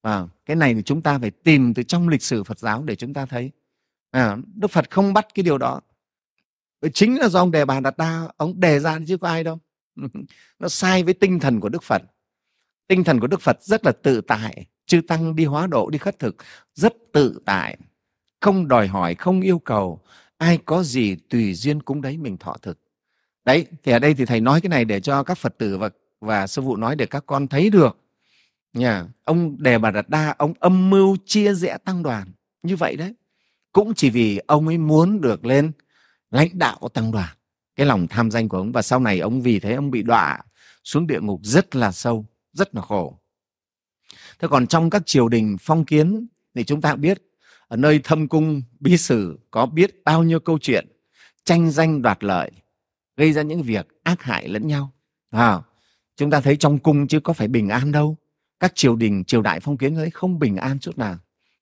Và cái này thì chúng ta phải tìm từ trong lịch sử phật giáo để chúng ta thấy à, đức phật không bắt cái điều đó. Ờ, chính là do ông đề bà đặt ra ông đề ra chứ có ai đâu. Nó sai với tinh thần của đức phật. Tinh thần của đức phật rất là tự tại chư tăng đi hóa độ đi khất thực rất tự tại không đòi hỏi không yêu cầu. Ai có gì tùy duyên cúng đấy mình thọ thực. Đấy thì ở đây thì thầy nói cái này để cho các phật tử và và sư phụ nói để các con thấy được. Nhà ông đề bà đạt đa ông âm mưu chia rẽ tăng đoàn. Như vậy đấy cũng chỉ vì ông ấy muốn được lên lãnh đạo tăng đoàn. Cái lòng tham danh của ông. Và sau này ông vì thế ông bị đọa xuống địa ngục rất là sâu rất là khổ. Thế còn trong các triều đình phong kiến thì chúng ta biết ở nơi thâm cung bí sử có biết bao nhiêu câu chuyện tranh danh đoạt lợi gây ra những việc ác hại lẫn nhau. À, chúng ta thấy trong cung chứ có phải bình an đâu. Các triều đình triều đại phong kiến ấy không bình an chút nào.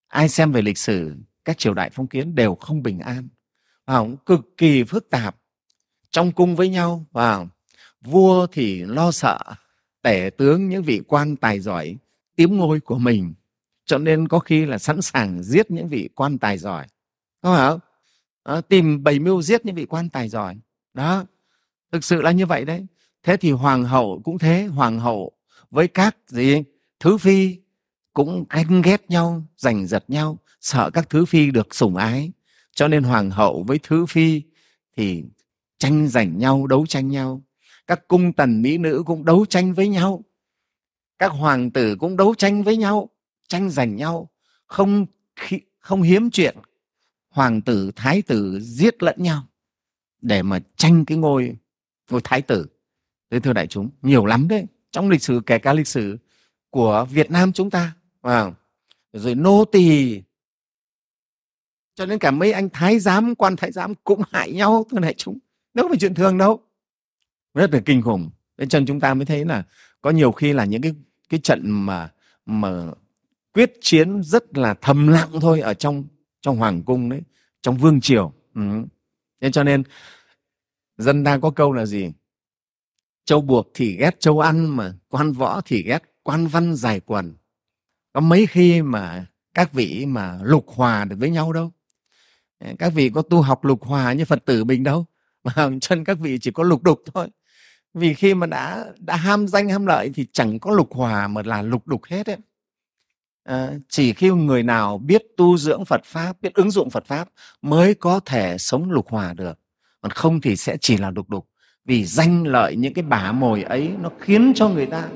Ai xem về lịch sử các triều đại phong kiến đều không bình an. À, cực kỳ phức tạp. Trong cung với nhau và vua thì lo sợ tể tướng những vị quan tài giỏi tiếm ngôi của mình. Cho nên có khi là sẵn sàng giết những vị quan tài giỏi. Có phải không? À, tìm bầy mưu giết những vị quan tài giỏi. Đó thực sự là như vậy đấy. Thế thì hoàng hậu cũng thế. Hoàng hậu với các gì? Thứ phi cũng ganh ghét nhau giành giật nhau sợ các thứ phi được sủng ái. Cho nên hoàng hậu với thứ phi thì tranh giành nhau đấu tranh nhau. Các cung tần mỹ nữ cũng đấu tranh với nhau. Các hoàng tử cũng đấu tranh với nhau tranh giành nhau. Không không hiếm chuyện hoàng tử thái tử giết lẫn nhau để mà tranh cái ngôi ngôi thái tử. Thế thưa đại chúng nhiều lắm đấy. Trong lịch sử kể cả lịch sử của Việt Nam chúng ta à, rồi nô tỳ cho nên cả mấy anh thái giám, quan thái giám cũng hại nhau. Thưa đại chúng, đâu phải chuyện thường đâu. Rất là kinh khủng. Nên chân chúng ta mới thấy là có nhiều khi là những cái cái trận mà mà quyết chiến rất là thầm lặng thôi ở trong trong hoàng cung đấy, trong vương triều. Ừ. nên cho nên dân ta có câu là gì? Châu buộc thì ghét châu ăn mà quan võ thì ghét quan văn dài quần. Có mấy khi mà các vị mà lục hòa được với nhau đâu các vị có tu học lục hòa như phật tử mình đâu mà chân các vị chỉ có lục đục thôi vì khi mà đã đã ham danh ham lợi thì chẳng có lục hòa mà là lục đục hết ấy. À, chỉ khi người nào biết tu dưỡng Phật pháp, biết ứng dụng Phật pháp mới có thể sống lục hòa được. Còn không thì sẽ chỉ là đục đục. Vì danh lợi những cái bả mồi ấy nó khiến cho người ta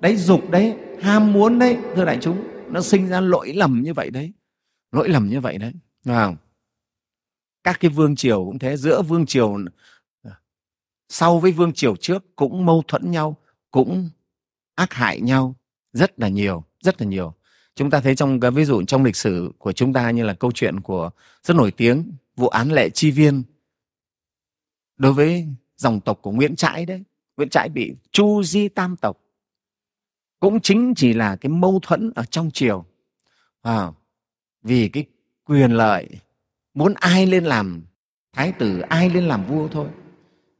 đấy dục đấy, ham muốn đấy, thưa đại chúng, nó sinh ra lỗi lầm như vậy đấy. Lỗi lầm như vậy đấy. Đúng không? Các cái vương triều cũng thế, giữa vương triều ờ, sau với vương triều trước cũng mâu thuẫn nhau, cũng ác hại nhau rất là nhiều, rất là nhiều. Chúng ta thấy trong cái ví dụ trong lịch sử của chúng ta như là câu chuyện của rất nổi tiếng vụ án lệ chi viên. Đối với dòng tộc của nguyễn trãi đấy nguyễn trãi bị chu di tam tộc. Cũng chính chỉ là cái mâu thuẫn ở trong triều. À, vì cái quyền lợi muốn ai lên làm thái tử ai lên làm vua thôi.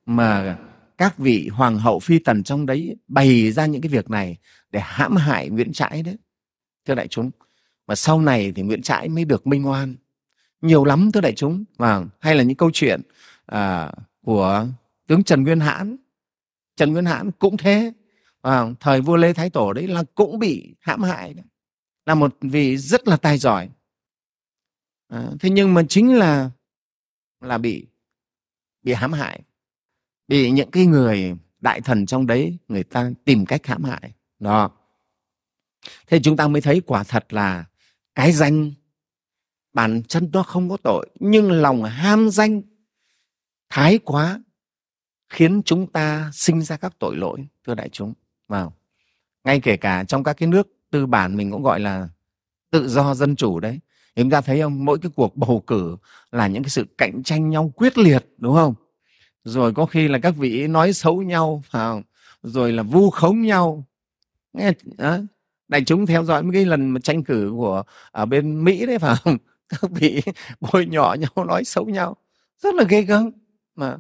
Mà các vị hoàng hậu phi tần trong đấy bày ra những cái việc này để hãm hại nguyễn trãi đấy thưa đại chúng. Mà sau này thì nguyễn trãi mới được minh oan. Nhiều lắm thưa đại chúng. Và hay là những câu chuyện à, của tướng trần nguyên hãn. Trần nguyên hãn cũng thế. À, thời vua lê thái tổ đấy là cũng bị hãm hại đấy. là một vị rất là tài giỏi à, thế nhưng mà chính là là bị bị hãm hại. Bị những cái người đại thần trong đấy người ta tìm cách hãm hại. Đó. Thế chúng ta mới thấy quả thật là cái danh bản chân nó không có tội nhưng lòng ham danh thái quá khiến chúng ta sinh ra các tội lỗi thưa đại chúng. Vào. Ngay kể cả trong các cái nước tư bản mình cũng gọi là tự do dân chủ đấy chúng ta thấy không? Mỗi cái cuộc bầu cử là những cái sự cạnh tranh nhau quyết liệt đúng không? Rồi có khi là các vị nói xấu nhau phải không? rồi là vu khống nhau. Nghe đó, đại chúng theo dõi mấy cái lần mà tranh cử của ở bên mỹ đấy phải không? Các vị bôi nhọ nhau nói xấu nhau. Rất là ghê gớm. Mà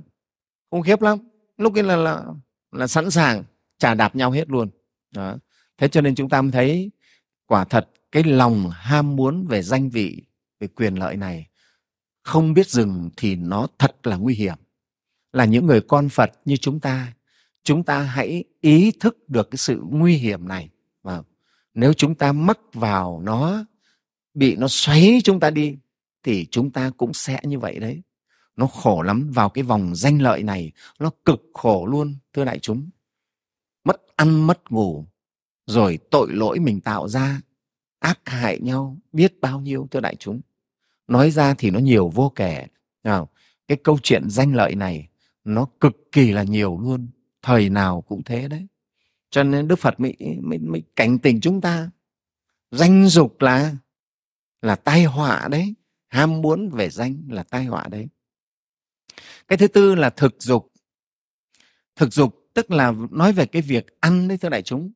khủng khiếp lắm. Lúc ấy là là là sẵn sàng trả đạp nhau hết luôn. Đó. thế cho nên chúng ta mới thấy quả thật cái lòng ham muốn về danh vị, về quyền lợi này, không biết dừng thì nó thật là nguy hiểm. Là những người con phật như chúng ta chúng ta hãy ý thức được cái sự nguy hiểm này. Và nếu chúng ta mắc vào nó, bị nó xoáy chúng ta đi, thì chúng ta cũng sẽ như vậy đấy. Nó khổ lắm, vào cái vòng danh lợi này, nó cực khổ luôn, thưa đại chúng. Mất ăn, mất ngủ, rồi tội lỗi mình tạo ra ác hại nhau biết bao nhiêu thưa đại chúng. Nói ra thì nó nhiều vô kể cái câu chuyện danh lợi này nó cực kỳ là nhiều luôn thời nào cũng thế đấy. Cho nên đức phật mới, mới, mới cảnh tỉnh chúng ta. Danh dục là là tai họa đấy ham muốn về danh là tai họa đấy. Cái thứ tư là thực dục. Thực dục tức là nói về cái việc ăn đấy thưa đại chúng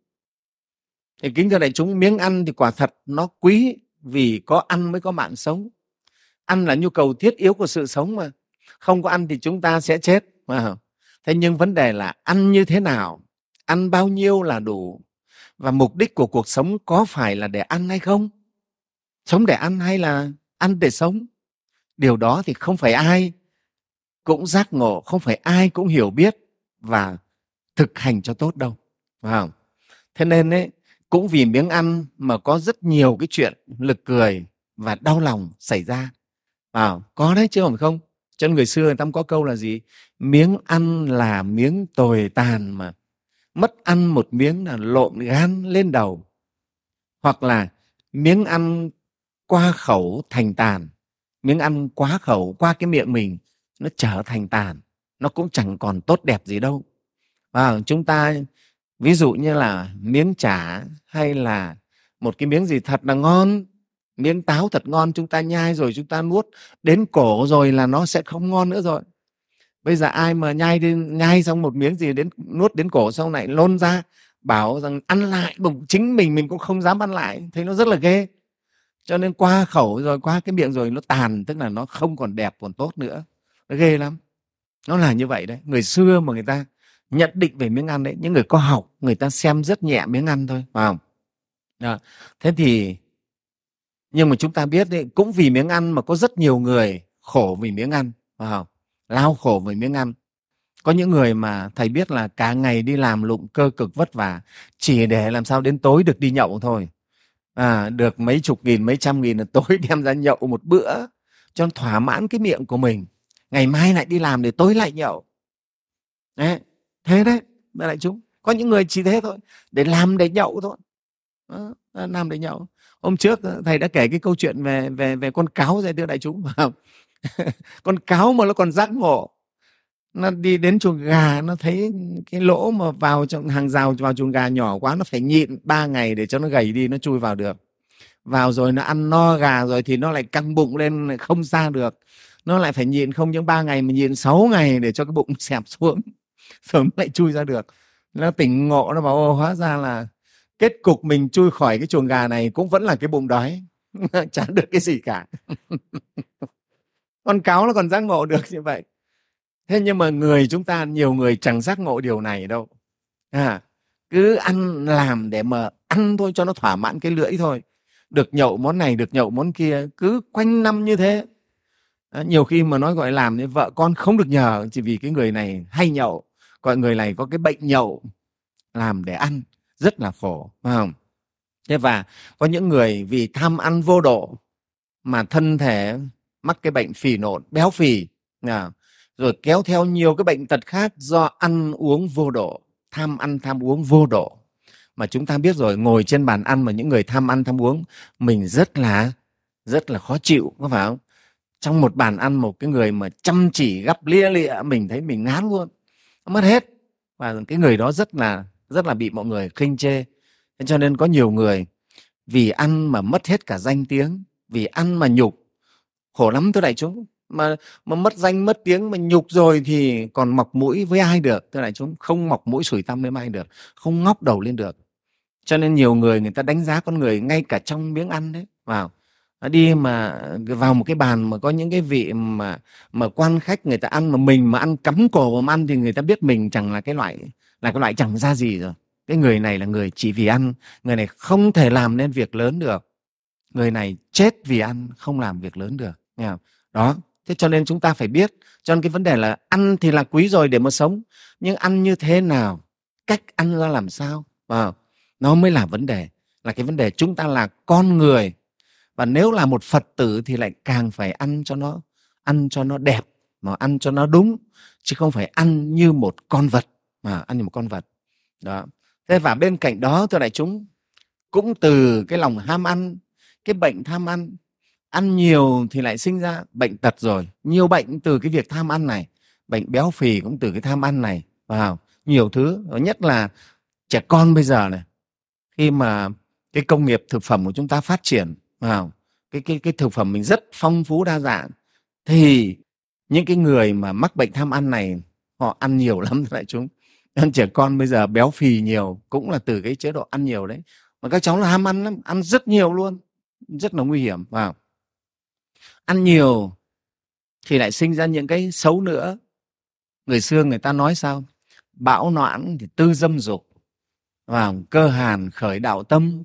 thì kính thưa đại chúng, miếng ăn thì quả thật nó quý vì có ăn mới có mạng sống. Ăn là nhu cầu thiết yếu của sự sống mà. Không có ăn thì chúng ta sẽ chết mà. Thế nhưng vấn đề là ăn như thế nào, ăn bao nhiêu là đủ và mục đích của cuộc sống có phải là để ăn hay không? Sống để ăn hay là ăn để sống? Điều đó thì không phải ai cũng giác ngộ, không phải ai cũng hiểu biết và thực hành cho tốt đâu. Phải không? Thế nên ấy cũng vì miếng ăn mà có rất nhiều cái chuyện lực cười và đau lòng xảy ra. À, có đấy chứ không không? Cho người xưa người ta có câu là gì? Miếng ăn là miếng tồi tàn mà. Mất ăn một miếng là lộn gan lên đầu. Hoặc là miếng ăn qua khẩu thành tàn. Miếng ăn quá khẩu qua cái miệng mình nó trở thành tàn. Nó cũng chẳng còn tốt đẹp gì đâu. À chúng ta ví dụ như là miếng chả hay là một cái miếng gì thật là ngon, miếng táo thật ngon chúng ta nhai rồi chúng ta nuốt, đến cổ rồi là nó sẽ không ngon nữa rồi. Bây giờ ai mà nhai đi, nhai xong một miếng gì đến, nuốt đến cổ xong lại lôn ra, bảo rằng ăn lại, bụng chính mình mình cũng không dám ăn lại, thấy nó rất là ghê. Cho nên qua khẩu rồi, qua cái miệng rồi nó tàn, tức là nó không còn đẹp, còn tốt nữa. Nó ghê lắm. Nó là như vậy đấy. Người xưa mà người ta nhận định về miếng ăn đấy. Những người có học người ta xem rất nhẹ miếng ăn thôi phải không? Đó. thế thì nhưng mà chúng ta biết đấy cũng vì miếng ăn mà có rất nhiều người khổ vì miếng ăn phải không? Lao khổ vì miếng ăn. Có những người mà thầy biết là cả ngày đi làm lụng cơ cực vất vả chỉ để làm sao đến tối được đi nhậu thôi. À, được mấy chục nghìn mấy trăm nghìn là tối đem ra nhậu một bữa cho thỏa mãn cái miệng của mình. Ngày mai lại đi làm để tối lại nhậu. Đấy, thế đấy mẹ đại chúng có những người chỉ thế thôi để làm để nhậu thôi. Đó, làm để nhậu. Hôm trước ờ, thầy đã kể cái câu chuyện về về về con cáo dạy thưa đại chúng phải không? Con cáo mà nó còn giác ngộ nó đi đến chuồng gà nó thấy cái lỗ mà vào trong hàng rào vào chuồng gà nhỏ quá nó phải nhịn ba ngày để cho nó gầy đi nó chui vào được. Vào rồi nó ăn no gà rồi thì nó lại căng bụng lên không ra được. Nó lại phải nhịn không những ba ngày mà nhịn sáu ngày để cho cái bụng xẹp xuống sớm lại chui ra được. Nó tỉnh ngộ nó bảo hóa ra là kết cục mình chui khỏi cái chuồng gà này cũng vẫn là cái bụng đói. Chả được cái gì cả. Con cáo nó còn giác ngộ được như vậy. Thế nhưng mà người chúng ta nhiều người chẳng giác ngộ điều này đâu. À, cứ ăn làm để mà ăn thôi cho nó thỏa mãn cái lưỡi thôi. Được nhậu món này được nhậu món kia cứ quanh năm như thế. À, nhiều khi mà nói gọi làm thì vợ con không được nhờ chỉ vì cái người này hay nhậu gọi người này có cái bệnh nhậu làm để ăn rất là khổ phải không? Thế và có những người vì tham ăn vô độ mà thân thể mắc cái bệnh phì nộn béo phì à, rồi kéo theo nhiều cái bệnh tật khác do ăn uống vô độ tham ăn tham uống vô độ. Mà chúng ta biết rồi ngồi trên bàn ăn mà những người tham ăn tham uống mình rất là rất là khó chịu có phải không? Trong một bàn ăn một cái người mà chăm chỉ gắp lia lịa mình thấy mình ngán luôn mất hết. Và cái người đó rất là rất là bị mọi người khinh chê. Cho nên có nhiều người vì ăn mà mất hết cả danh tiếng, vì ăn mà nhục. Khổ lắm thưa đại chúng. Mà mà mất danh, mất tiếng, mà nhục rồi thì còn mọc mũi với ai được? Thưa đại chúng, không mọc mũi sủi tăm với ai được. Không ngóc đầu lên được. Cho nên nhiều người người ta đánh giá con người ngay cả trong miếng ăn đấy. Vào đi mà vào một cái bàn mà có những cái vị mà mà quan khách người ta ăn mà mình mà ăn cắm cổ mà ăn thì người ta biết mình chẳng là cái loại, là cái loại chẳng ra gì rồi. Cái người này là người chỉ vì ăn, người này không thể làm nên việc lớn được. Người này chết vì ăn, không làm việc lớn được, nghe không? đó, thế cho nên chúng ta phải biết, cho nên cái vấn đề là ăn thì là quý rồi để mà sống, nhưng ăn như thế nào, cách ăn ra làm sao vào nó mới là vấn đề. Là cái vấn đề chúng ta là con người và nếu là một phật tử thì lại càng phải ăn cho nó, ăn cho nó đẹp, mà ăn cho nó đúng, chứ không phải ăn như một con vật, mà ăn như một con vật. Đó. Thế và bên cạnh đó, thưa đại chúng, cũng từ cái lòng ham ăn, cái bệnh tham ăn ăn nhiều thì lại sinh ra bệnh tật rồi. Nhiều bệnh từ cái việc tham ăn này, bệnh béo phì cũng từ cái tham ăn này, vào nhiều thứ. Nhất là trẻ con bây giờ này, khi mà cái công nghiệp thực phẩm của chúng ta phát triển vào, cái cái cái thực phẩm mình rất phong phú, đa dạng. Thì những cái người mà mắc bệnh tham ăn này, họ ăn nhiều lắm lại chúng. Ăn trẻ con bây giờ béo phì nhiều, cũng là từ cái chế độ ăn nhiều đấy. Mà các cháu là ham ăn lắm, ăn rất nhiều luôn. Rất là nguy hiểm. Vào. Ăn nhiều thì lại sinh ra những cái xấu nữa. Người xưa người ta nói sao? Bão noãn thì tư dâm dục. Và cơ hàn khởi đạo tâm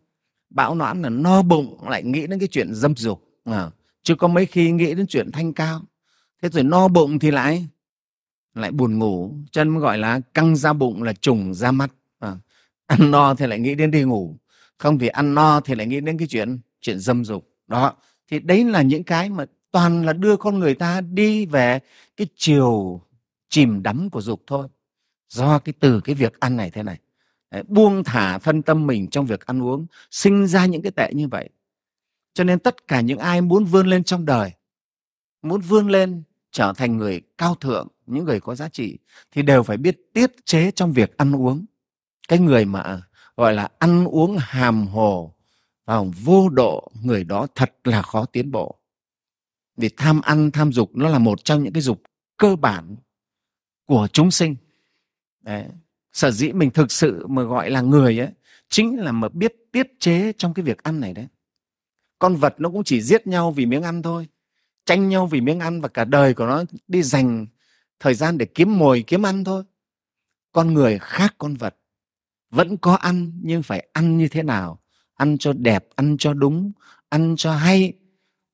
bão noãn là no bụng lại nghĩ đến cái chuyện dâm dục. À, chứ có mấy khi nghĩ đến chuyện thanh cao. Thế rồi no bụng thì lại lại buồn ngủ. Chân mới gọi là căng ra bụng là trùng ra mắt. À, ăn no thì lại nghĩ đến đi ngủ. Không thì ăn no thì lại nghĩ đến cái chuyện chuyện dâm dục. Đó thì đấy là những cái mà toàn là đưa con người ta đi về cái chiều chìm đắm của dục thôi. Do cái từ cái việc ăn này thế này buông thả phân tâm mình trong việc ăn uống, sinh ra những cái tệ như vậy. Cho nên tất cả những ai muốn vươn lên trong đời, muốn vươn lên trở thành người cao thượng, những người có giá trị, thì đều phải biết tiết chế trong việc ăn uống. Cái người mà, gọi là, ăn uống hàm hồ và vô độ, người đó thật là khó tiến bộ. Vì tham ăn, tham dục nó là một trong những cái dục cơ bản của chúng sinh. Đấy sở dĩ mình thực sự mà gọi là người ấy, chính là mà biết tiết chế trong cái việc ăn này đấy. Con vật nó cũng chỉ giết nhau vì miếng ăn thôi, tranh nhau vì miếng ăn và cả đời của nó đi dành thời gian để kiếm mồi, kiếm ăn thôi. Con người khác con vật, vẫn có ăn nhưng phải ăn như thế nào? Ăn cho đẹp, ăn cho đúng, ăn cho hay.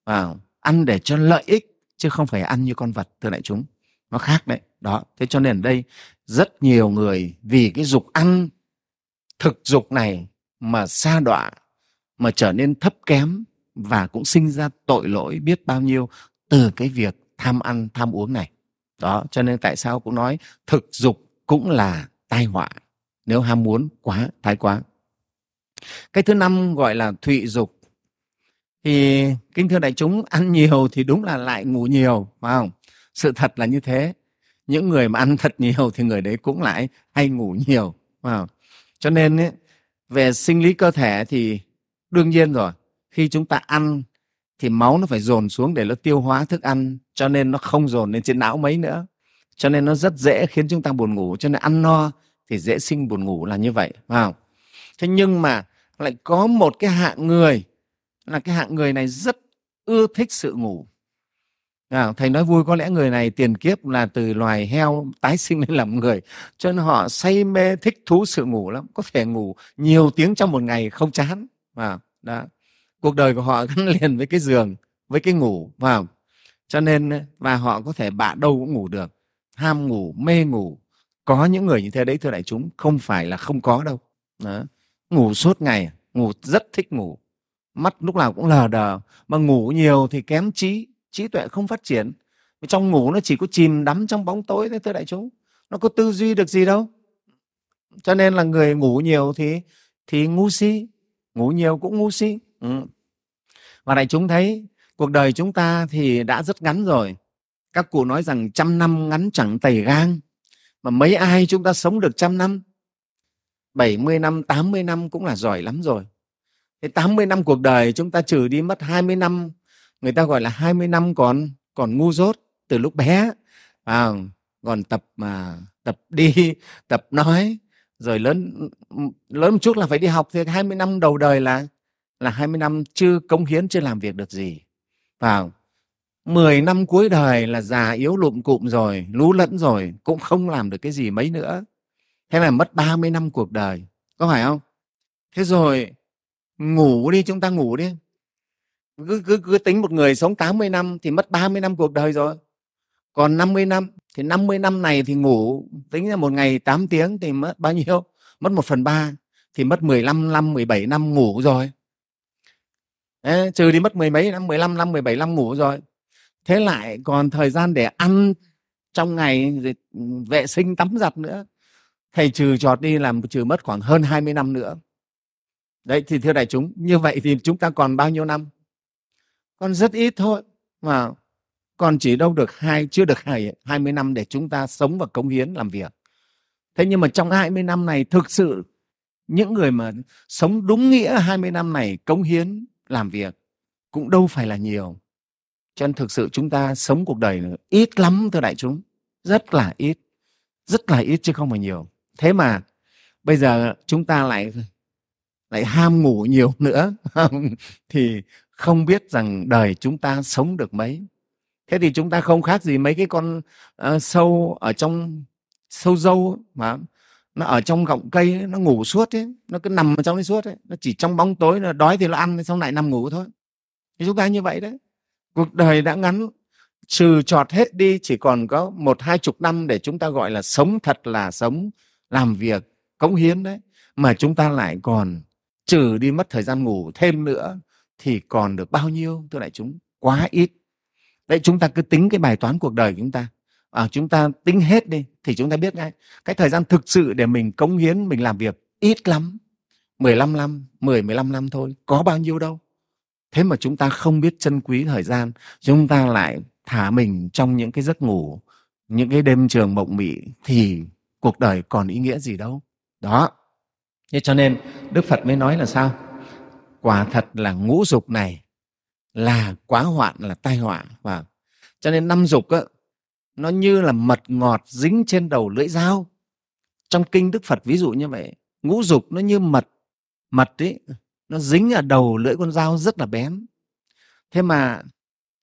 Và ăn để cho lợi ích, chứ không phải ăn như con vật, thưa đại chúng. Nó khác đấy, đó. Thế cho nên ở đây rất nhiều người vì cái dục ăn thực dục này mà xa đọa, mà trở nên thấp kém và cũng sinh ra tội lỗi biết bao nhiêu từ cái việc tham ăn, tham uống này. Đó, cho nên tại sao cũng nói thực dục cũng là tai họa, nếu ham muốn quá, thái quá. Cái thứ năm gọi là thụy dục. Thì kính thưa đại chúng ăn nhiều thì đúng là lại ngủ nhiều, phải không? Sự thật là như thế những người mà ăn thật nhiều thì người đấy cũng lại hay ngủ nhiều phải cho nên ấy, về sinh lý cơ thể thì đương nhiên rồi khi chúng ta ăn thì máu nó phải dồn xuống để nó tiêu hóa thức ăn cho nên nó không dồn lên trên não mấy nữa. Cho nên nó rất dễ khiến chúng ta buồn ngủ cho nên ăn no thì dễ sinh buồn ngủ là như vậy phải thế nhưng mà lại có một cái hạng người là cái hạng người này rất ưa thích sự ngủ à, thầy nói vui có lẽ người này tiền kiếp là từ loài heo tái sinh lên làm người cho nên họ say mê thích thú sự ngủ lắm. Có thể ngủ nhiều tiếng trong một ngày không chán. À, đó. Cuộc đời của họ gắn liền với cái giường với cái ngủ vào cho nên và họ có thể bạn đâu cũng ngủ được. Ham ngủ mê ngủ. Có những người như thế đấy thưa đại chúng không phải là không có đâu. Đó. ngủ suốt ngày ngủ rất thích ngủ. Mắt lúc nào cũng lờ đờ mà ngủ nhiều thì kém trí trí tuệ không phát triển. Trong ngủ nó chỉ có chìm đắm trong bóng tối thế thưa đại chúng. Nó có tư duy được gì đâu. Cho nên là người ngủ nhiều thì thì ngu si. Ngủ nhiều cũng ngu si. Ừ. và đại chúng thấy cuộc đời chúng ta thì đã rất ngắn rồi. Các cụ nói rằng trăm năm ngắn chẳng tẩy gang. Mà mấy ai chúng ta sống được trăm năm? 70 năm, 80 năm cũng là giỏi lắm rồi. Thế 80 năm cuộc đời chúng ta trừ đi mất 20 năm, người ta gọi là 20 năm còn còn ngu dốt từ lúc bé. À, còn tập mà tập đi, tập nói, rồi lớn lớn một chút là phải đi học thì 20 năm đầu đời là là 20 năm chưa công hiến chưa làm việc được gì. Vào 10 năm cuối đời là già yếu lụm cụm rồi, lú lẫn rồi, cũng không làm được cái gì mấy nữa. Thế là mất 30 năm cuộc đời, có phải không? Thế rồi ngủ đi, chúng ta ngủ đi. Cứ, cứ, cứ tính một người sống 80 năm thì mất 30 năm cuộc đời rồi. Còn 50 năm, thì 50 năm này thì ngủ, tính ra một ngày 8 tiếng thì mất bao nhiêu? Mất 1 phần 3, thì mất 15 năm, 17 năm ngủ rồi. Đấy, trừ đi mất mười mấy năm, 15 năm, 17 năm ngủ rồi thế lại còn thời gian để ăn trong ngày ừ, vệ sinh tắm giặt nữa thầy trừ trọt đi làm trừ mất khoảng hơn 20 năm nữa đấy thì thưa đại chúng như vậy thì chúng ta còn bao nhiêu năm con rất ít thôi mà còn chỉ đâu được hai chưa được hai, 20 năm để chúng ta sống và cống hiến làm việc. Thế nhưng mà trong 20 năm này thực sự những người mà sống đúng nghĩa 20 năm này cống hiến làm việc cũng đâu phải là nhiều. Cho nên thực sự chúng ta sống cuộc đời ít lắm thưa đại chúng rất là ít rất là ít chứ không phải nhiều. Thế mà bây giờ chúng ta lại lại ham ngủ nhiều nữa thì không biết rằng đời chúng ta sống được mấy. Thế thì chúng ta không khác gì mấy cái con uh, sâu ở trong sâu dâu mà nó ở trong gọng cây nó ngủ suốt ấy nó cứ nằm ở trong đấy suốt ấy nó chỉ trong bóng tối nó đói thì nó ăn xong lại nằm ngủ thôi. Thì chúng ta như vậy đấy. Cuộc đời đã ngắn trừ trọt hết đi chỉ còn có một hai chục năm để chúng ta gọi là sống thật là sống làm việc cống hiến đấy. Mà chúng ta lại còn trừ đi mất thời gian ngủ thêm nữa thì còn được bao nhiêu thưa đại chúng quá ít. Đấy chúng ta cứ tính cái bài toán cuộc đời của chúng ta. À, chúng ta tính hết đi thì chúng ta biết ngay cái thời gian thực sự để mình cống hiến mình làm việc ít lắm 15 năm 10 15 năm thôi có bao nhiêu đâu. Thế mà chúng ta không biết trân quý thời gian chúng ta lại thả mình trong những cái giấc ngủ những cái đêm trường mộng mị thì cuộc đời còn ý nghĩa gì đâu. Đó. Thế cho nên đức phật mới nói là sao? Quả thật là ngũ dục này là quá hoạn là tai họa và cho nên năm dục á, nó như là mật ngọt dính trên đầu lưỡi dao trong kinh đức phật ví dụ như vậy ngũ dục nó như mật mật ấy nó dính ở đầu lưỡi con dao rất là bén. Thế mà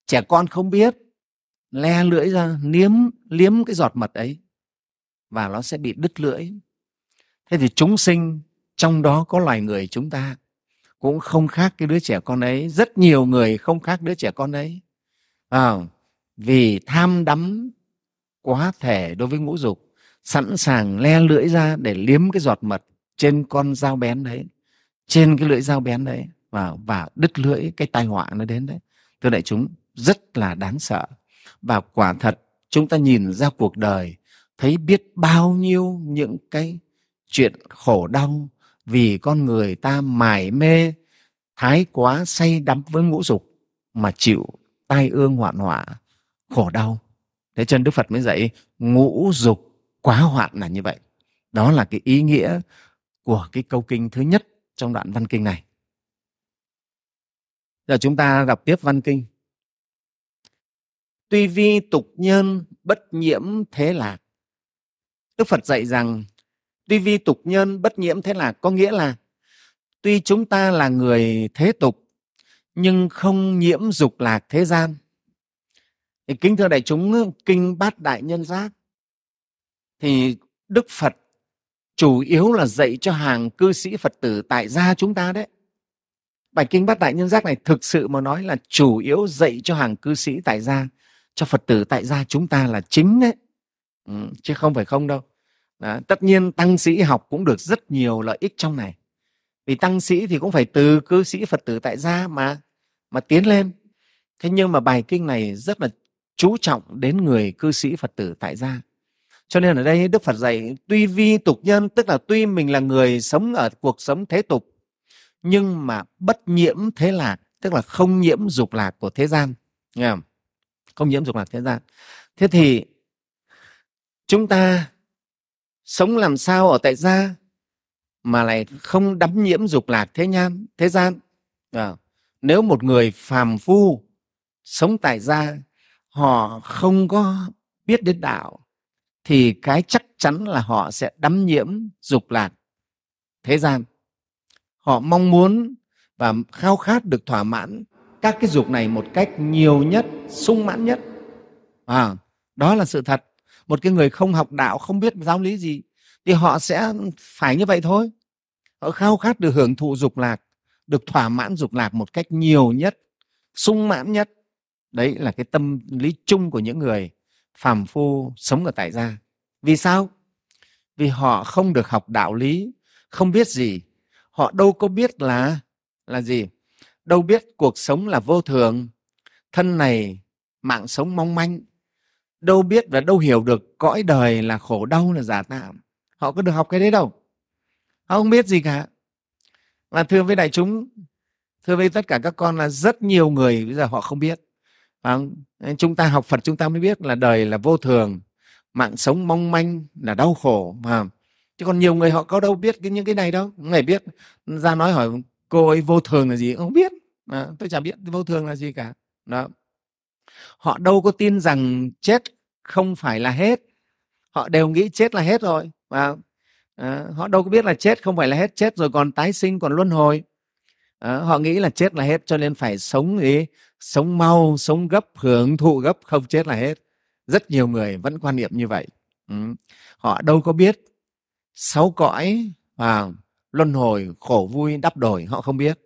trẻ con không biết le lưỡi ra liếm liếm cái giọt mật ấy và nó sẽ bị đứt lưỡi. Thế thì chúng sinh trong đó có loài người chúng ta cũng không khác cái đứa trẻ con ấy. Rất nhiều người không khác đứa trẻ con ấy. À, vì tham đắm quá thể đối với ngũ dục sẵn sàng le lưỡi ra để liếm cái giọt mật trên con dao bén đấy trên cái lưỡi dao bén đấy và và đứt lưỡi cái tai họa nó đến đấy. Thưa đại chúng rất là đáng sợ. Và quả thật chúng ta nhìn ra cuộc đời thấy biết bao nhiêu những cái chuyện khổ đau vì con người ta mải mê, thái quá say đắm với ngũ dục mà chịu tai ương hoạn họa, khổ đau. Thế chân đức phật mới dạy, ngũ dục quá hoạn là như vậy. Đó là cái ý nghĩa của cái câu kinh thứ nhất trong đoạn văn kinh này. Giờ chúng ta đọc tiếp văn kinh. Tuy vi tục nhân bất nhiễm thế lạc. Đức phật dạy rằng tuy vi tục nhân bất nhiễm thế là có nghĩa là tuy chúng ta là người thế tục nhưng không nhiễm dục lạc thế gian. Thì kính thưa đại chúng kinh bát đại nhân giác thì đức phật chủ yếu là dạy cho hàng cư sĩ phật tử tại gia chúng ta đấy. Bài kinh bát đại nhân giác này thực sự mà nói là chủ yếu dạy cho hàng cư sĩ tại gia cho phật tử tại gia chúng ta là chính đấy. Ừ, chứ không phải không đâu đó. tất nhiên tăng sĩ học cũng được rất nhiều lợi ích trong này vì tăng sĩ thì cũng phải từ cư sĩ phật tử tại gia mà mà tiến lên thế nhưng mà bài kinh này rất là chú trọng đến người cư sĩ phật tử tại gia cho nên ở đây đức phật dạy, tuy vi tục nhân, tức là tuy mình là người sống ở cuộc sống thế tục, nhưng mà bất nhiễm thế lạc, tức là không nhiễm dục lạc của thế gian nghe không? không nhiễm dục lạc thế gian thế thì chúng ta sống làm sao ở tại gia mà lại không đắm nhiễm dục lạc thế nhan thế gian? À, nếu một người phàm phu sống tại gia họ không có biết đến đạo thì cái chắc chắn là họ sẽ đắm nhiễm dục lạc thế gian. Họ mong muốn và khao khát được thỏa mãn các cái dục này một cách nhiều nhất sung mãn nhất. À, đó là sự thật một cái người không học đạo, không biết giáo lý gì, thì họ sẽ phải như vậy thôi. Họ khao khát được hưởng thụ dục lạc, được thỏa mãn dục lạc một cách nhiều nhất, sung mãn nhất. Đấy là cái tâm lý chung của những người phàm phu sống ở tại gia. Vì sao? Vì họ không được học đạo lý, không biết gì. Họ đâu có biết là là gì? Đâu biết cuộc sống là vô thường. Thân này, mạng sống mong manh đâu biết và đâu hiểu được cõi đời là khổ đau là giả tạm họ có được học cái đấy đâu. Họ không biết gì cả. Và thưa với đại chúng thưa với tất cả các con là rất nhiều người bây giờ họ không biết. Và chúng ta học phật chúng ta mới biết là đời là vô thường mạng sống mong manh là đau khổ mà chứ còn nhiều người họ có đâu biết cái những cái này đâu. Người biết. Ra nói hỏi cô ấy vô thường là gì? Không biết. À, tôi chả biết vô thường là gì cả. Đó. Họ đâu có tin rằng chết không phải là hết. Họ đều nghĩ chết là hết rồi và à, họ đâu có biết là chết không phải là hết. Chết rồi còn tái sinh còn luân hồi. À, họ nghĩ là chết là hết cho nên phải sống ý sống mau sống gấp hưởng thụ gấp không chết là hết. Rất nhiều người vẫn quan niệm như vậy. Ừ. họ đâu có biết sáu cõi và luân hồi khổ vui đắp đổi họ không biết.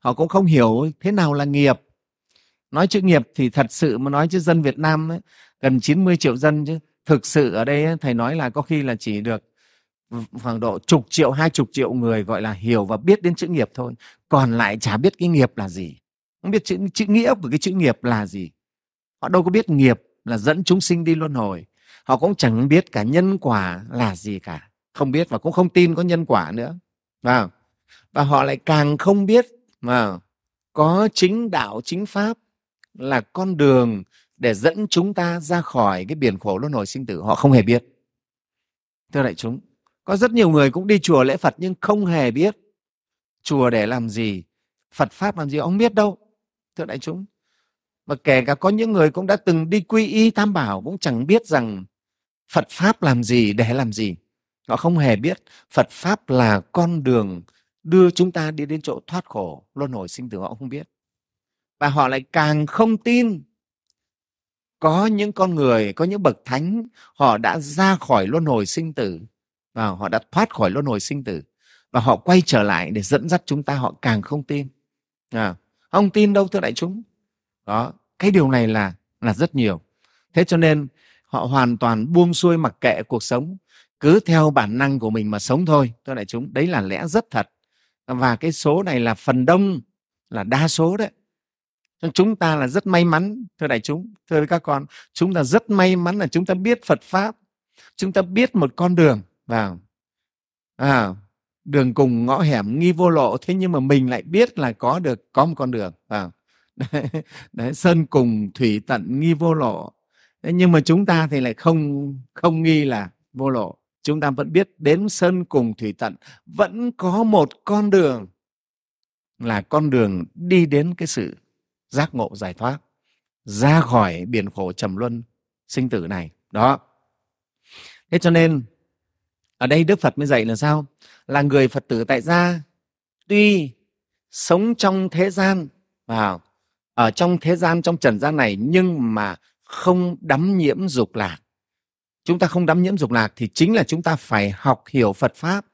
Họ cũng không hiểu thế nào là nghiệp. Nói chữ nghiệp thì thật sự mà nói chứ dân Việt Nam ấy, gần 90 triệu dân chứ. Thực sự ở đây thầy nói là có khi là chỉ được khoảng độ chục triệu hai chục triệu người gọi là hiểu và biết đến chữ nghiệp thôi. Còn lại chả biết cái nghiệp là gì. Không biết chữ, chữ nghĩa của cái chữ nghiệp là gì. Họ đâu có biết nghiệp là dẫn chúng sinh đi luân hồi. Họ cũng chẳng biết cả nhân quả là gì cả. Không biết và cũng không tin có nhân quả nữa. Và và họ lại càng không biết mà có chính đạo chính pháp là con đường để dẫn chúng ta ra khỏi cái biển khổ luân hồi sinh tử, họ không hề biết. Thưa đại chúng, có rất nhiều người cũng đi chùa lễ phật nhưng không hề biết chùa để làm gì, phật pháp làm gì, ông biết đâu. Thưa đại chúng và kể cả có những người cũng đã từng đi quy y tam bảo cũng chẳng biết rằng phật pháp làm gì, để làm gì. Họ không hề biết phật pháp là con đường đưa chúng ta đi đến chỗ thoát khổ, luân hồi sinh tử, họ không biết. Và họ lại càng không tin có những con người có những bậc thánh họ đã ra khỏi luân hồi sinh tử và họ đã thoát khỏi luân hồi sinh tử và họ quay trở lại để dẫn dắt chúng ta họ càng không tin. À, không tin đâu thưa đại chúng. Đó cái điều này là là rất nhiều. Thế cho nên họ hoàn toàn buông xuôi mặc kệ cuộc sống cứ theo bản năng của mình mà sống thôi thưa đại chúng. Đấy là lẽ rất thật. Và cái số này là phần đông là đa số đấy chúng ta là rất may mắn thưa đại chúng thưa các con. Chúng ta rất may mắn là chúng ta biết phật pháp. Chúng ta biết một con đường. Vào. À, đường cùng ngõ hẻm nghi vô lộ. Thế nhưng mà mình lại biết là có được có một con đường. À. đấy, đấy sơn cùng thủy tận nghi vô lộ. Thế nhưng mà chúng ta thì lại không không nghi là vô lộ. Chúng ta vẫn biết đến sơn cùng thủy tận vẫn có một con đường là con đường đi đến cái sự giác ngộ giải thoát, ra khỏi biển khổ trầm luân sinh tử này. Đó. Thế cho nên, ở đây đức phật mới dạy là sao? Là người phật tử tại gia, tuy sống trong thế gian, vào, ở trong thế gian, trong trần gian này, nhưng mà không đắm nhiễm dục lạc. Chúng ta không đắm nhiễm dục lạc thì chính là chúng ta phải học hiểu phật pháp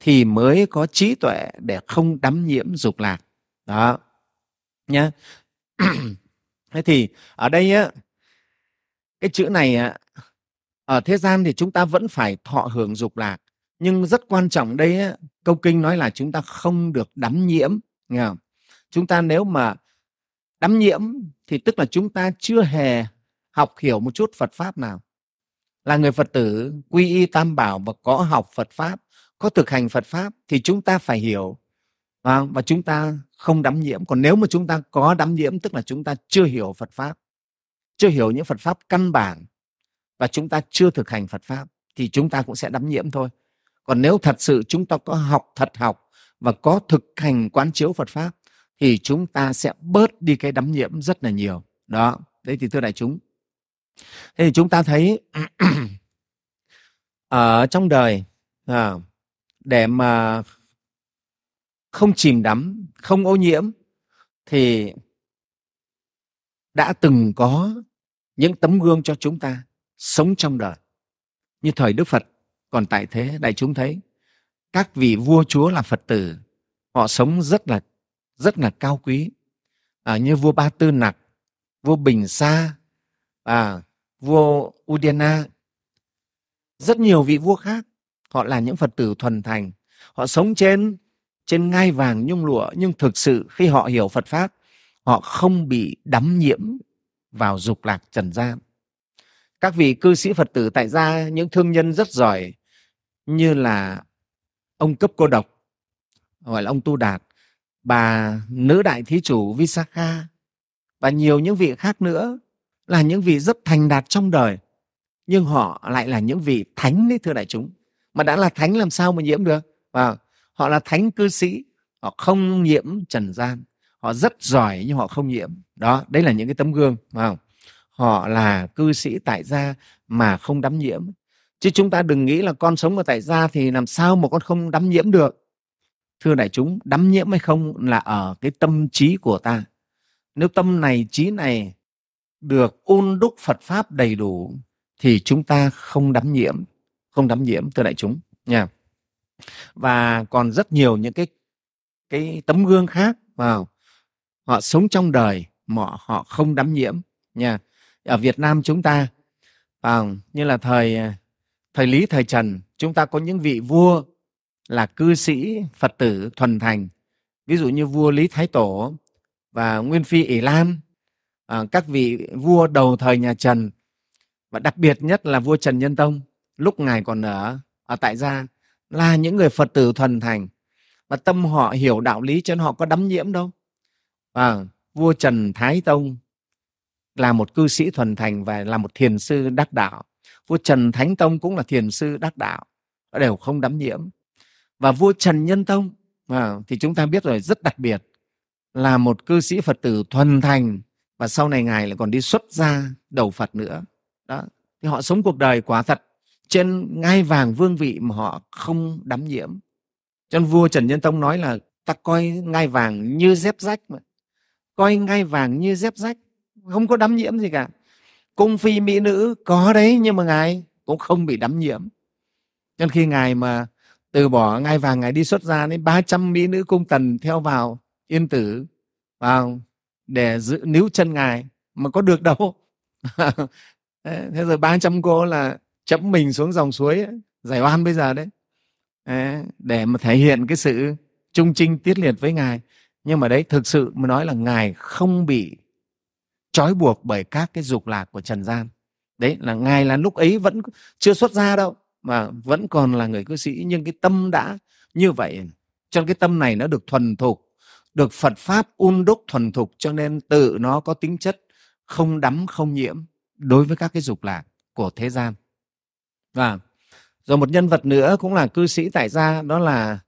thì mới có trí tuệ để không đắm nhiễm dục lạc. Đó. Nhé thế thì ở đây á cái chữ này á ở thế gian thì chúng ta vẫn phải thọ hưởng dục lạc. Nhưng rất quan trọng đây á, câu kinh nói là chúng ta không được đắm nhiễm nghe không? chúng ta nếu mà đắm nhiễm thì tức là chúng ta chưa hề học hiểu một chút Phật pháp nào. Là người Phật tử quy y tam bảo và có học Phật pháp có thực hành Phật pháp thì chúng ta phải hiểu và chúng ta không đắm nhiễm còn nếu mà chúng ta có đắm nhiễm tức là chúng ta chưa hiểu Phật pháp chưa hiểu những Phật pháp căn bản và chúng ta chưa thực hành Phật pháp thì chúng ta cũng sẽ đắm nhiễm thôi. Còn nếu thật sự chúng ta có học thật học và có thực hành quán chiếu Phật pháp thì chúng ta sẽ bớt đi cái đắm nhiễm rất là nhiều. Đó đấy thì thưa đại chúng. Thế thì chúng ta thấy ở trong đời à, để mà không chìm đắm không ô nhiễm thì đã từng có những tấm gương cho chúng ta sống trong đời. Như thời đức phật còn tại thế đại chúng thấy các vị vua chúa là phật tử họ sống rất là rất là cao quý. À, như vua ba tư nặc vua bình sa à, vua udiana rất nhiều vị vua khác họ là những phật tử thuần thành. Họ sống trên trên ngai vàng nhung lụa, nhưng thực sự khi họ hiểu phật pháp, họ không bị đắm nhiễm vào dục lạc trần gian. Các vị cư sĩ phật tử tại gia, những thương nhân rất giỏi, như là ông cấp cô độc, gọi là ông tu đạt, bà nữ đại thí chủ visakha, và nhiều những vị khác nữa, là những vị rất thành đạt trong đời, nhưng họ lại là những vị thánh đấy, thưa đại chúng. Mà đã là thánh làm sao mà nhiễm được? Và họ là thánh cư sĩ, họ không nhiễm trần gian, họ rất giỏi nhưng họ không nhiễm. Đó, đấy là những cái tấm gương, phải không? Họ là cư sĩ tại gia mà không đắm nhiễm. Chứ chúng ta đừng nghĩ là con sống ở tại gia thì làm sao mà con không đắm nhiễm được. Thưa đại chúng, đắm nhiễm hay không là ở cái tâm trí của ta. Nếu tâm này, trí này được ôn đúc phật pháp đầy đủ thì chúng ta không đắm nhiễm, không đắm nhiễm, thưa đại chúng, nha và còn rất nhiều những cái cái tấm gương khác vào. Họ sống trong đời mà họ không đắm nhiễm nha. Ở Việt Nam chúng ta vào như là thời à, thời Lý thời Trần chúng ta có những vị vua là cư sĩ Phật tử thuần thành. Ví dụ như vua Lý Thái Tổ và Nguyên Phi ỷ Lan à, các vị vua đầu thời nhà Trần. Và đặc biệt nhất là vua Trần Nhân Tông lúc ngài còn ở ở tại gia là những người Phật tử thuần thành. Và tâm họ hiểu đạo lý cho nên họ có đắm nhiễm đâu. Và vua Trần Thái Tông là một cư sĩ thuần thành và là một thiền sư đắc đạo. Vua Trần Thánh Tông cũng là thiền sư đắc đạo. Đều không đắm nhiễm. Và vua trần nhân tông à, thì chúng ta biết rồi rất đặc biệt. Là một cư sĩ phật tử thuần thành và sau này ngài lại còn đi xuất gia đầu phật nữa. Đó thì họ sống cuộc đời quả thật trên ngai vàng vương vị mà họ không đắm nhiễm. Cho nên vua trần nhân tông nói là ta coi ngai vàng như dép rách mà. Coi ngai vàng như dép rách, không có đắm nhiễm gì cả. Cung phi mỹ nữ, có đấy, nhưng mà ngài cũng không bị đắm nhiễm. Cho nên khi ngài mà từ bỏ ngai vàng, ngài đi xuất ra đến 300 mỹ nữ cung tần theo vào yên tử, vào để giữ, níu chân ngài, mà có được đâu. Thế rồi 300 cô là chấm mình xuống dòng suối giải oan bây giờ đấy. Để mà thể hiện cái sự trung trinh tiết liệt với ngài. Nhưng mà đấy, thực sự mà nói là ngài không bị trói buộc bởi các cái dục lạc của trần gian. Đấy, là ngài là lúc ấy vẫn chưa xuất ra đâu, mà vẫn còn là người cư sĩ. Nhưng cái tâm đã như vậy, cho nên cái tâm này nó được thuần thục, được phật pháp un đúc thuần thục, cho nên tự nó có tính chất không đắm, không nhiễm đối với các cái dục lạc của thế gian và rồi một nhân vật nữa cũng là cư sĩ tại gia đó là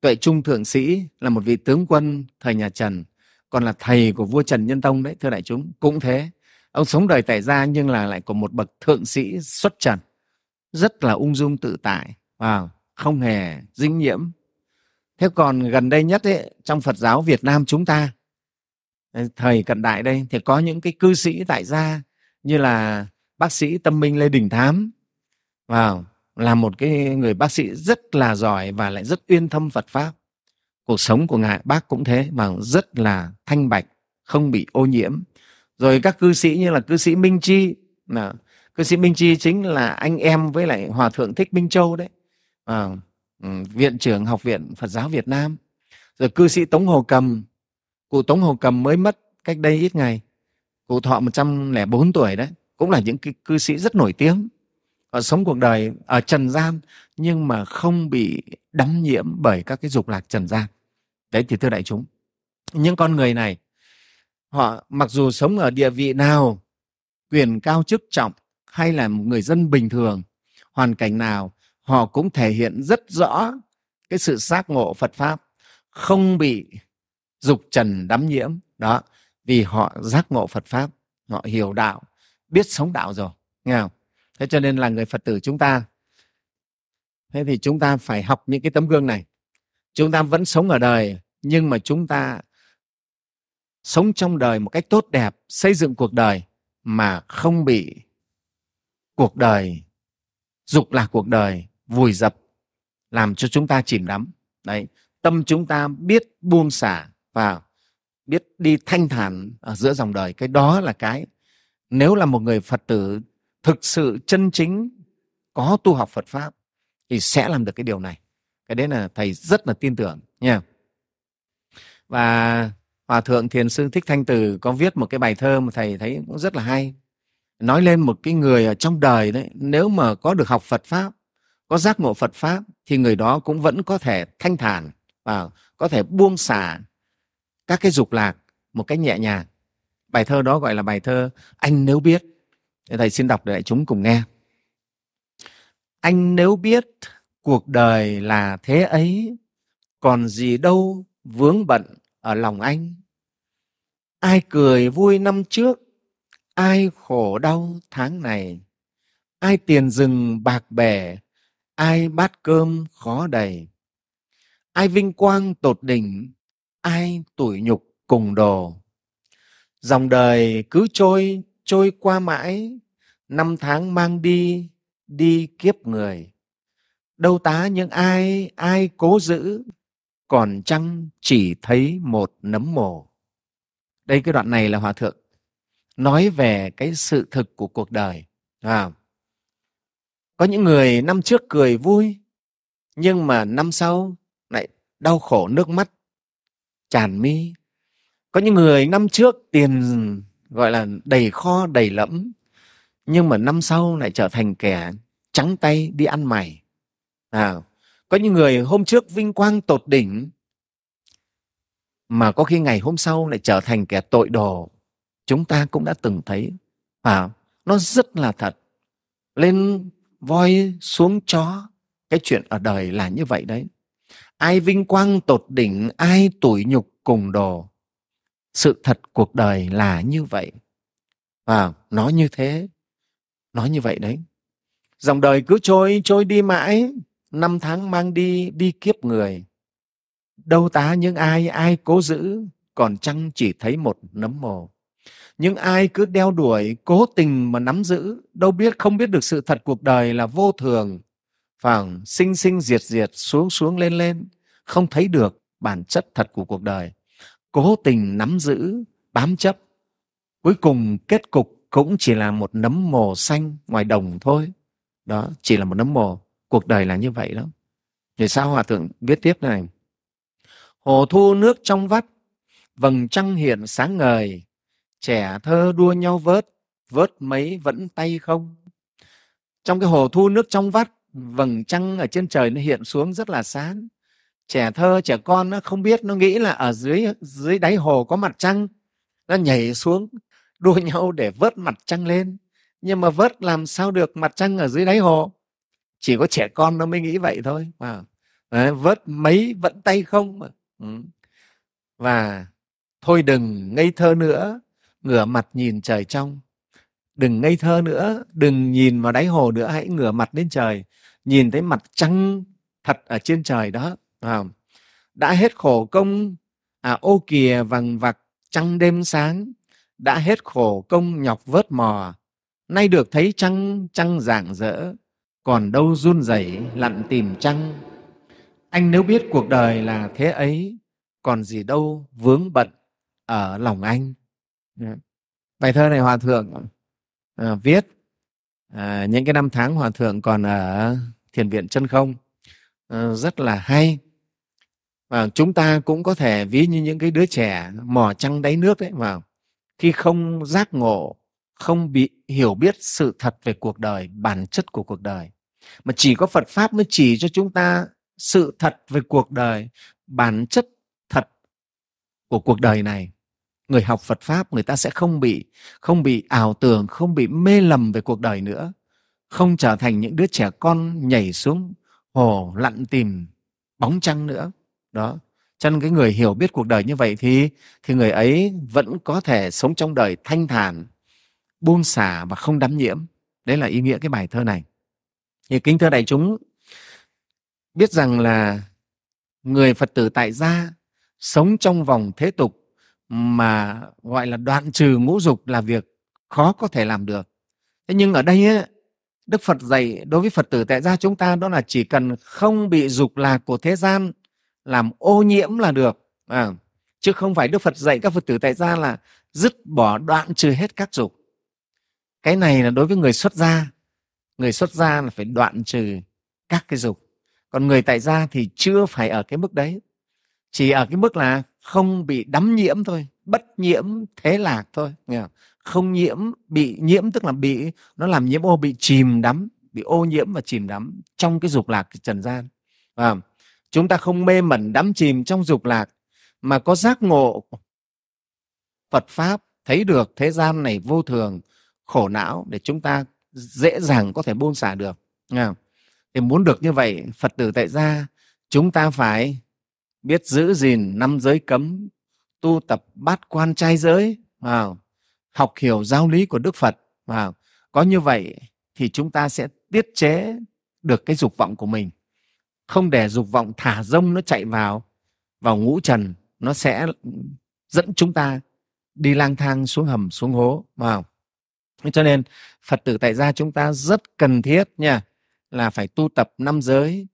tuệ trung thượng sĩ là một vị tướng quân thời nhà trần còn là thầy của vua trần nhân tông đấy thưa đại chúng. Cũng thế ông sống đời tại gia nhưng là lại của một bậc thượng sĩ xuất trần rất là ung dung tự tại và không hề dính nhiễm. Thế còn gần đây nhất ấy, trong phật giáo việt nam chúng ta thời cận đại đây thì có những cái cư sĩ tại gia như là bác sĩ tâm minh lê đình thám vào là một cái người bác sĩ rất là giỏi và lại rất uyên thâm phật pháp. Cuộc sống của ngài bác cũng thế mà rất là thanh bạch không bị ô nhiễm. Rồi các cư sĩ như là cư sĩ minh chi là cư sĩ minh chi chính là anh em với lại hòa thượng thích minh châu đấy. À, viện trưởng học viện phật giáo việt nam. Rồi cư sĩ tống hồ cầm cụ tống hồ cầm mới mất cách đây ít ngày. Cụ thọ 104 tuổi đấy cũng là những cư, cư sĩ rất nổi tiếng sống cuộc đời ở trần gian nhưng mà không bị đắm nhiễm bởi các cái dục lạc trần gian. Đấy thì thưa đại chúng, những con người này, họ mặc dù sống ở địa vị nào, quyền cao chức trọng hay là một người dân bình thường, hoàn cảnh nào, họ cũng thể hiện rất rõ cái sự giác ngộ phật pháp, không bị dục trần đắm nhiễm. Đó, vì họ giác ngộ phật pháp, họ hiểu đạo, biết sống đạo rồi, nghe không? Thế cho nên là người phật tử chúng ta, thế thì chúng ta phải học những cái tấm gương này. Chúng ta vẫn sống ở đời, nhưng mà chúng ta sống trong đời một cách tốt đẹp, xây dựng cuộc đời mà không bị cuộc đời, dục lạc cuộc đời, vùi dập, làm cho chúng ta chìm đắm. Đấy, tâm chúng ta biết buông xả và biết đi thanh thản ở giữa dòng đời. Cái đó là cái, nếu là một người phật tử thực sự chân chính có tu học phật pháp thì sẽ làm được cái điều này. Cái đấy là thầy rất là tin tưởng nha. Và hòa thượng thiền sư thích thanh từ có viết một cái bài thơ mà thầy thấy cũng rất là hay. Nói lên một cái người ở trong đời đấy, nếu mà có được học phật pháp, có giác ngộ phật pháp thì người đó cũng vẫn có thể thanh thản và có thể buông xả các cái dục lạc một cách nhẹ nhàng. Bài thơ đó gọi là bài thơ anh nếu biết thầy xin đọc để chúng cùng nghe. Anh nếu biết cuộc đời là thế ấy còn gì đâu vướng bận ở lòng anh. Ai cười vui năm trước ai khổ đau tháng này. Ai tiền rừng bạc bè, ai bát cơm khó đầy. Ai vinh quang tột đỉnh ai tủi nhục cùng đồ. Dòng đời cứ trôi trôi qua mãi năm tháng mang đi đi kiếp người. Đâu tá những ai ai cố giữ còn chăng chỉ thấy một nấm mồ. Đây cái đoạn này là hòa thượng nói về cái sự thực của cuộc đời à, có những người năm trước cười vui nhưng mà năm sau lại đau khổ nước mắt tràn mi. Có những người năm trước tiền gọi là đầy kho đầy lẫm nhưng mà năm sau lại trở thành kẻ trắng tay đi ăn mày. À, có những người hôm trước vinh quang tột đỉnh mà có khi ngày hôm sau lại trở thành kẻ tội đồ. Chúng ta cũng đã từng thấy à, nó rất là thật. Lên voi xuống chó cái chuyện ở đời là như vậy đấy. Ai vinh quang tột đỉnh ai tủi nhục cùng đồ. Sự thật cuộc đời là như vậy. Và nó như thế nói như vậy đấy. Dòng đời cứ trôi trôi đi mãi, năm tháng mang đi đi kiếp người. Đâu tá những ai ai cố giữ, còn chăng chỉ thấy một nấm mồ. Những ai cứ đeo đuổi, cố tình mà nắm giữ, đâu biết, không biết được sự thật cuộc đời là vô thường. Phẳng sinh sinh diệt diệt, xuống xuống lên lên, không thấy được bản chất thật của cuộc đời. Cố tình nắm giữ, bám chấp. Cuối cùng kết cục cũng chỉ là một nấm mồ xanh ngoài đồng thôi. Đó, chỉ là một nấm mồ. Cuộc đời là như vậy đó. Thì sao hòa thượng viết tiếp này. Hồ thu nước trong vắt, vầng trăng hiện sáng ngời. Trẻ thơ đua nhau vớt vớt mấy vẫn tay không. Trong cái hồ thu nước trong vắt, vầng trăng ở trên trời nó hiện xuống rất là sáng. Trẻ thơ, trẻ con nó không biết, nó nghĩ là ở dưới dưới đáy hồ có mặt trăng. Nó nhảy xuống đua nhau để vớt mặt trăng lên. Nhưng mà vớt làm sao được mặt trăng ở dưới đáy hồ? Chỉ có trẻ con nó mới nghĩ vậy thôi. À, Đấy, vớt mấy vẫn tay không mà. Ừ. và thôi đừng ngây thơ nữa ngửa mặt nhìn trời trong. Đừng ngây thơ nữa đừng nhìn vào đáy hồ nữa hãy ngửa mặt lên trời nhìn thấy mặt trăng thật ở trên trời đó. À, đã hết khổ công à, ô kìa vằng vặc trăng đêm sáng đã hết khổ công nhọc vớt mò. Nay được thấy trăng trăng rạng rỡ còn đâu run rẩy lặn tìm trăng. Anh nếu biết cuộc đời là thế ấy còn gì đâu vướng bận ở lòng anh. Dạ. Bài thơ này hòa thượng à, viết à, những cái năm tháng hòa thượng còn ở thiền viện chân không à, rất là hay. Và chúng ta cũng có thể ví như những cái đứa trẻ mò trăng đáy nước đấy vào khi không giác ngộ, không bị hiểu biết sự thật về cuộc đời, bản chất của cuộc đời. Mà chỉ có phật pháp mới chỉ cho chúng ta sự thật về cuộc đời, bản chất thật của cuộc đời này. Người học phật pháp, người ta sẽ không bị không bị ảo tưởng, không bị mê lầm về cuộc đời nữa. Không trở thành những đứa trẻ con nhảy xuống, hồ lặn tìm bóng trăng nữa. Đó cho nên cái người hiểu biết cuộc đời như vậy thì thì người ấy vẫn có thể sống trong đời thanh thản buông xả và không đắm nhiễm. Đấy là ý nghĩa cái bài thơ này. Thì kính thưa đại chúng biết rằng là người phật tử tại gia sống trong vòng thế tục mà gọi là đoạn trừ ngũ dục là việc khó có thể làm được. Thế nhưng ở đây ấy, đức phật dạy đối với phật tử tại gia chúng ta đó là chỉ cần không bị dục lạc của thế gian làm ô nhiễm là được à, chứ không phải đức phật dạy các phật tử tại gia là dứt bỏ đoạn trừ hết các dục. Cái này là đối với người xuất gia. Người xuất gia là phải đoạn trừ các cái dục. Còn người tại gia thì chưa phải ở cái mức đấy. Chỉ ở cái mức là không bị đắm nhiễm thôi bất nhiễm thế lạc thôi nghe không? không nhiễm bị nhiễm tức là bị nó làm nhiễm ô bị chìm đắm bị ô nhiễm và chìm đắm trong cái dục lạc trần gian. À, chúng ta không mê mẩn đắm chìm trong dục lạc, mà có giác ngộ. Phật pháp thấy được thế gian này vô thường, khổ não để chúng ta dễ dàng có thể buông xả được. Không? thì muốn được như vậy, phật tử tại gia, chúng ta phải biết giữ gìn năm giới cấm, tu tập bát quan trai giới, vào, học hiểu giáo lý của đức phật, vào. Có như vậy thì chúng ta sẽ tiết chế được cái dục vọng của mình không để dục vọng thả rông nó chạy vào vào ngũ trần, nó sẽ dẫn chúng ta đi lang thang xuống hầm, xuống hố vào cho nên, phật tử tại gia chúng ta rất cần thiết nha, là phải tu tập năm giới,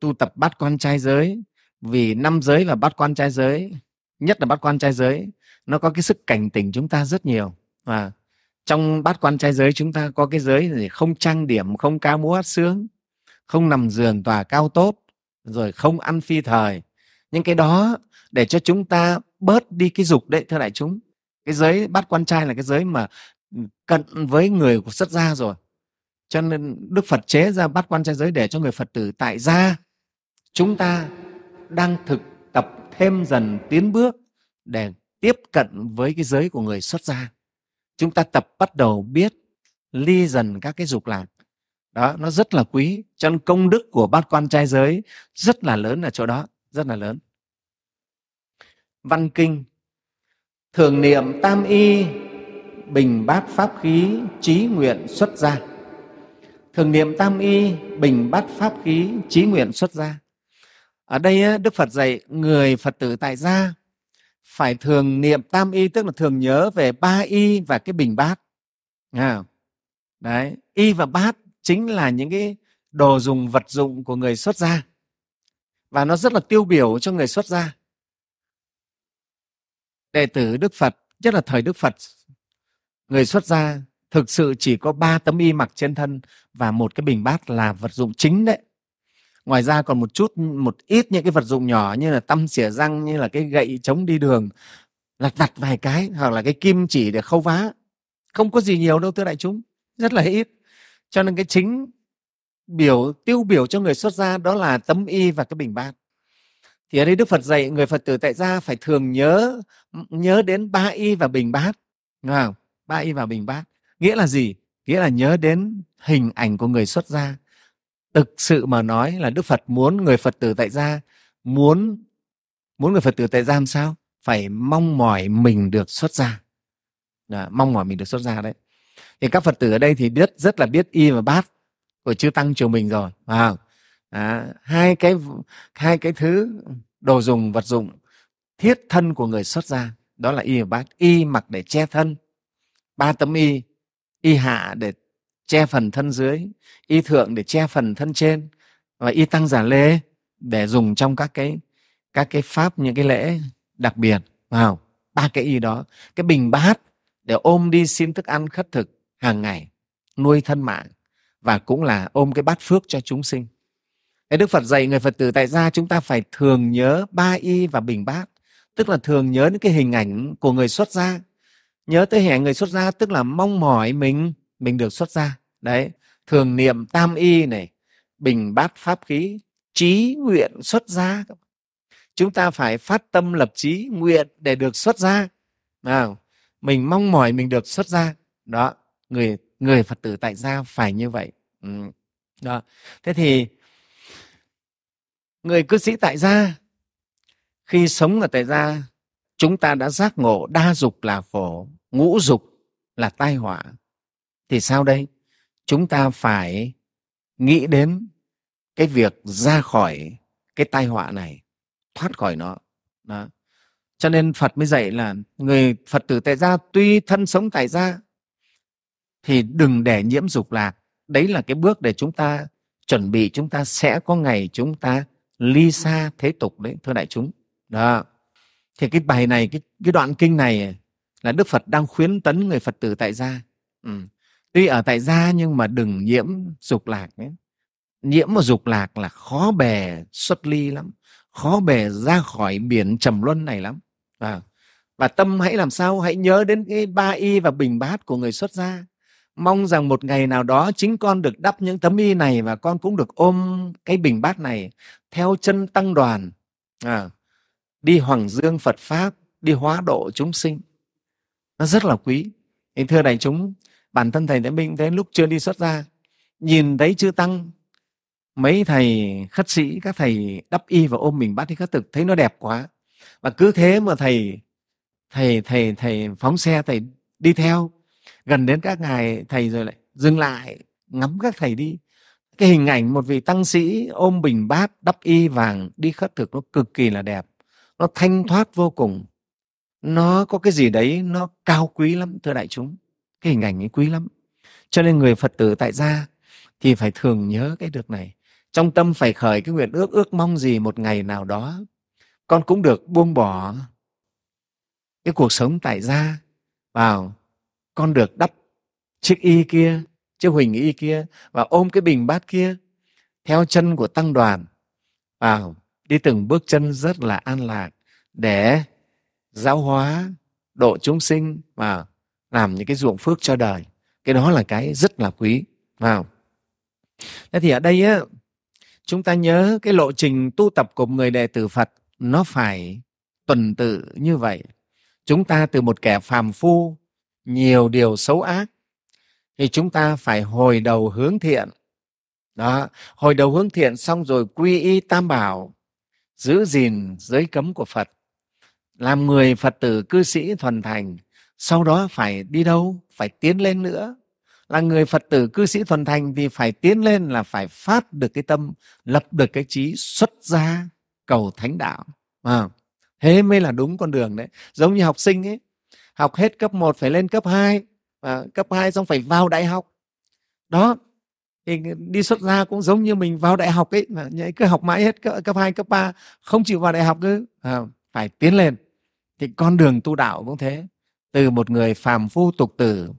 tu tập bát quan trai giới. Vì năm giới và bát quan trai giới, nhất là bát quan trai giới, nó có cái sức cảnh tỉnh chúng ta rất nhiều. Và trong bát quan trai giới chúng ta có cái giới gì? Không trang điểm, không ca múa hát sướng không nằm giường tòa cao tốt, rồi không ăn phi thời. Những cái đó để cho chúng ta bớt đi cái dục đấy, thưa đại chúng. Cái giới bắt quan trai là cái giới mà cận với người của xuất gia rồi. Cho nên đức phật chế ra bắt quan trai giới để cho người phật tử tại gia. Chúng ta đang thực tập thêm dần tiến bước để tiếp cận với cái giới của người xuất gia. Chúng ta tập bắt đầu biết ly dần các cái dục lạc đó nó rất là quý. Cho nên công đức của bát quan trai giới rất là lớn ở chỗ đó rất là lớn. Văn kinh thường niệm tam y bình bát pháp khí trí nguyện xuất gia. Thường niệm tam y bình bát pháp khí trí nguyện xuất gia. Ở đây đức phật dạy người phật tử tại gia phải thường niệm tam y tức là thường nhớ về ba y và cái bình bát. À, đấy y và bát chính là những cái đồ dùng, vật dụng của người xuất gia. Và nó rất là tiêu biểu cho người xuất gia. Đệ tử đức phật, nhất là thời đức phật, người xuất gia thực sự chỉ có ba tấm y mặc trên thân và một cái bình bát là vật dụng chính đấy. Ngoài ra còn một chút, một ít những cái vật dụng nhỏ như là tăm xỉa răng, như là cái gậy chống đi đường, lặt vặt vài cái, hoặc là cái kim chỉ để khâu vá. Không có gì nhiều đâu, thưa đại chúng. Rất là ít cho nên cái chính biểu tiêu biểu cho người xuất gia đó là tấm y và cái bình bát. Thì ở đây đức phật dạy người phật tử tại gia phải thường nhớ nhớ đến ba y và bình bát. Đúng không? Ba y và bình bát. Nghĩa là gì? Nghĩa là nhớ đến hình ảnh của người xuất gia. Thực sự mà nói là đức phật muốn người phật tử tại gia muốn muốn người phật tử tại gia làm sao? Phải mong mỏi mình được xuất gia. Đó, mong mỏi mình được xuất gia đấy thì các phật tử ở đây thì biết rất là biết y và bát của chư tăng chùa mình rồi à, à, hai cái hai cái thứ đồ dùng vật dụng thiết thân của người xuất gia đó là y và bát. Y mặc để che thân ba tấm y y hạ để che phần thân dưới y thượng để che phần thân trên và y tăng giả lê để dùng trong các cái các cái pháp những cái lễ đặc biệt vào ba cái y đó cái bình bát để ôm đi xin thức ăn khất thực hàng ngày nuôi thân mạng và cũng là ôm cái bát phước cho chúng sinh. Cái đức phật dạy người phật tử tại gia chúng ta phải thường nhớ ba y và bình bát, tức là thường nhớ những cái hình ảnh của người xuất gia. Nhớ tới hình ảnh người xuất gia tức là mong mỏi mình mình được xuất gia. Đấy, thường niệm tam y này, bình bát pháp khí, trí nguyện xuất gia. Chúng ta phải phát tâm lập trí nguyện để được xuất gia. Nào, mình mong mỏi mình được xuất gia. Đó người người phật tử tại gia phải như vậy. Ừ. đó. Thế thì người cư sĩ tại gia, khi sống ở tại gia, chúng ta đã giác ngộ đa dục là khổ, ngũ dục là tai họa. Thì sao đây? Chúng ta phải nghĩ đến cái việc ra khỏi cái tai họa này, thoát khỏi nó. Đó. cho nên phật mới dạy là người phật tử tại gia tuy thân sống tại gia thì đừng để nhiễm dục lạc. Đấy là cái bước để chúng ta chuẩn bị chúng ta sẽ có ngày chúng ta ly xa thế tục đấy thưa đại chúng. Đó. Thì cái bài này cái, cái đoạn kinh này là đức phật đang khuyến tấn người phật tử tại gia. Ừ. Tuy ở tại gia nhưng mà đừng nhiễm dục lạc nhé. Nhiễm một dục lạc là khó bề xuất ly lắm khó bề ra khỏi biển trầm luân này lắm. Và và tâm hãy làm sao? Hãy nhớ đến cái ba y và bình bát của người xuất gia mong rằng một ngày nào đó chính con được đắp những tấm y này và con cũng được ôm cái bình bát này theo chân tăng đoàn. À, đi hoàng dương phật pháp đi hóa độ chúng sinh. Nó rất là quý. Thì thưa đại chúng bản thân thầy đã Minh thế lúc chưa đi xuất gia nhìn thấy chư tăng mấy thầy khất sĩ các thầy đắp y và ôm mình bát đi khất thực thấy nó đẹp quá. Và cứ thế mà thầy thầy thầy thầy phóng xe thầy đi theo gần đến các ngài thầy rồi lại dừng lại, ngắm các thầy đi. Cái hình ảnh một vị tăng sĩ ôm bình bát đắp y vàng đi khất thực nó cực kỳ là đẹp, nó thanh thoát vô cùng. Nó có cái gì đấy nó cao quý lắm, thưa đại chúng. Cái hình ảnh ấy quý lắm. Cho nên người phật tử tại gia thì phải thường nhớ cái được này. Trong tâm phải khởi cái nguyện ước ước mong gì một ngày nào đó, con cũng được buông bỏ cái cuộc sống tại gia vào con được đắp chiếc y kia, chiếc huỳnh y kia và ôm cái bình bát kia theo chân của tăng đoàn. Và đi từng bước chân rất là an lạc để giáo hóa độ chúng sinh và làm những cái ruộng phước cho đời. Cái đó là cái rất là quý. Vào. Thế thì ở đây á, chúng ta nhớ cái lộ trình tu tập của người đệ tử phật, nó phải tuần tự như vậy. Chúng ta từ một kẻ phàm phu nhiều điều xấu ác thì chúng ta phải hồi đầu hướng thiện. Đó hồi đầu hướng thiện xong rồi quy y tam bảo giữ gìn giới cấm của phật làm người phật tử cư sĩ thuần thành sau đó phải đi đâu? Phải tiến lên nữa. Là người phật tử cư sĩ thuần thành thì phải tiến lên là phải phát được cái tâm lập được cái trí xuất gia cầu thánh đạo. À, thế mới là đúng con đường đấy. Giống như học sinh ấy học hết cấp 1 phải lên cấp 2 và cấp 2 xong phải vào đại học. Đó thì đi xuất gia cũng giống như mình vào đại học ấy mà cứ học mãi hết cấp, cấp 2, cấp 3 không chịu vào đại học cứ à, phải tiến lên. Thì con đường tu đạo cũng thế. Từ một người phàm phu tục tử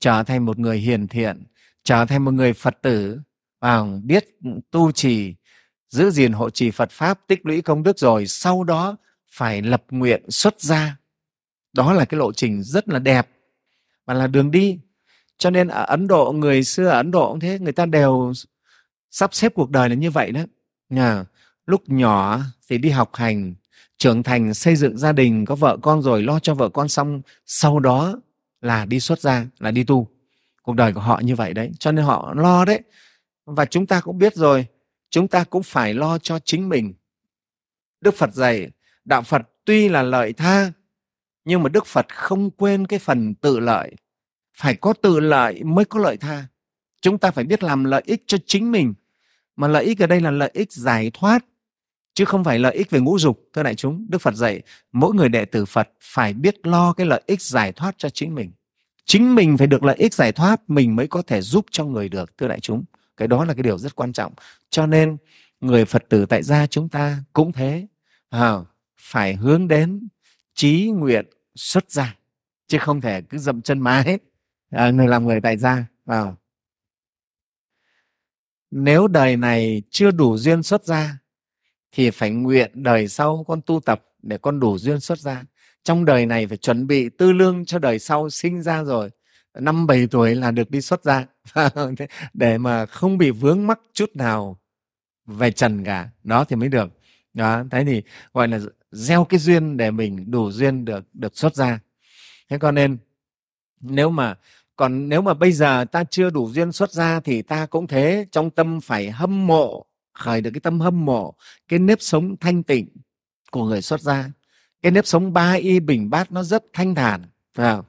trở thành một người hiền thiện trở thành một người phật tử và biết tu trì giữ gìn hộ trì phật pháp tích lũy công đức rồi sau đó phải lập nguyện xuất gia đó là cái lộ trình rất là đẹp và là đường đi. Cho nên ở ấn độ, người xưa ở ấn độ cũng thế, người ta đều sắp xếp cuộc đời là như vậy đó. Nhà lúc nhỏ thì đi học hành, trưởng thành, xây dựng gia đình, có vợ con rồi, lo cho vợ con xong, sau đó là đi xuất gia, là đi tu. Cuộc đời của họ như vậy đấy. Cho nên họ lo đấy. Và chúng ta cũng biết rồi, chúng ta cũng phải lo cho chính mình. Đức phật dạy, đạo phật tuy là lợi tha nhưng mà đức phật không quên cái phần tự lợi. Phải có tự lợi mới có lợi tha. Chúng ta phải biết làm lợi ích cho chính mình. Mà lợi ích ở đây là lợi ích giải thoát chứ không phải lợi ích về ngũ dục. Thưa đại chúng đức phật dạy mỗi người đệ tử phật phải biết lo cái lợi ích giải thoát cho chính mình. Chính mình phải được lợi ích giải thoát mình mới có thể giúp cho người được thưa đại chúng. Cái đó là cái điều rất quan trọng. Cho nên người phật tử tại gia chúng ta cũng thế. À, phải hướng đến trí nguyện xuất gia chứ không thể cứ dậm chân mái à, người làm người tại gia à. nếu đời này chưa đủ duyên xuất gia thì phải nguyện đời sau con tu tập để con đủ duyên xuất gia trong đời này phải chuẩn bị tư lương cho đời sau sinh ra rồi. Năm bảy tuổi là được đi xuất gia để mà không bị vướng mắc chút nào về trần cả. Đó thì mới được. Đó thế thì gọi là gieo cái duyên để mình đủ duyên được được xuất gia. Thế cho nên nếu mà còn nếu mà bây giờ ta chưa đủ duyên xuất gia thì ta cũng thế trong tâm phải hâm mộ khởi được cái tâm hâm mộ cái nếp sống thanh tịnh của người xuất gia. Cái nếp sống ba y bình bát nó rất thanh thản phải không?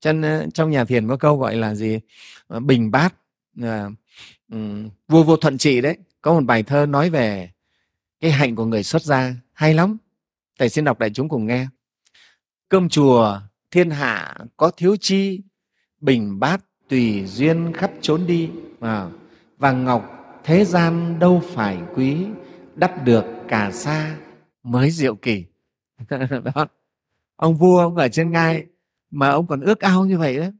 Chân, trong nhà thiền có câu gọi là gì? Ờ, bình bát. À, um, vua vô thuận trị đấy. Có một bài thơ nói về cái hạnh của người xuất gia hay lắm thầy xin đọc đại chúng cùng nghe. Cơm chùa thiên hạ có thiếu chi bình bát tùy duyên khắp trốn đi. À, và ngọc thế gian đâu phải quý đắp được cả xa mới diệu kỳ đó. Ông vua ông ở trên ngai mà ông còn ước ao như vậy đấy.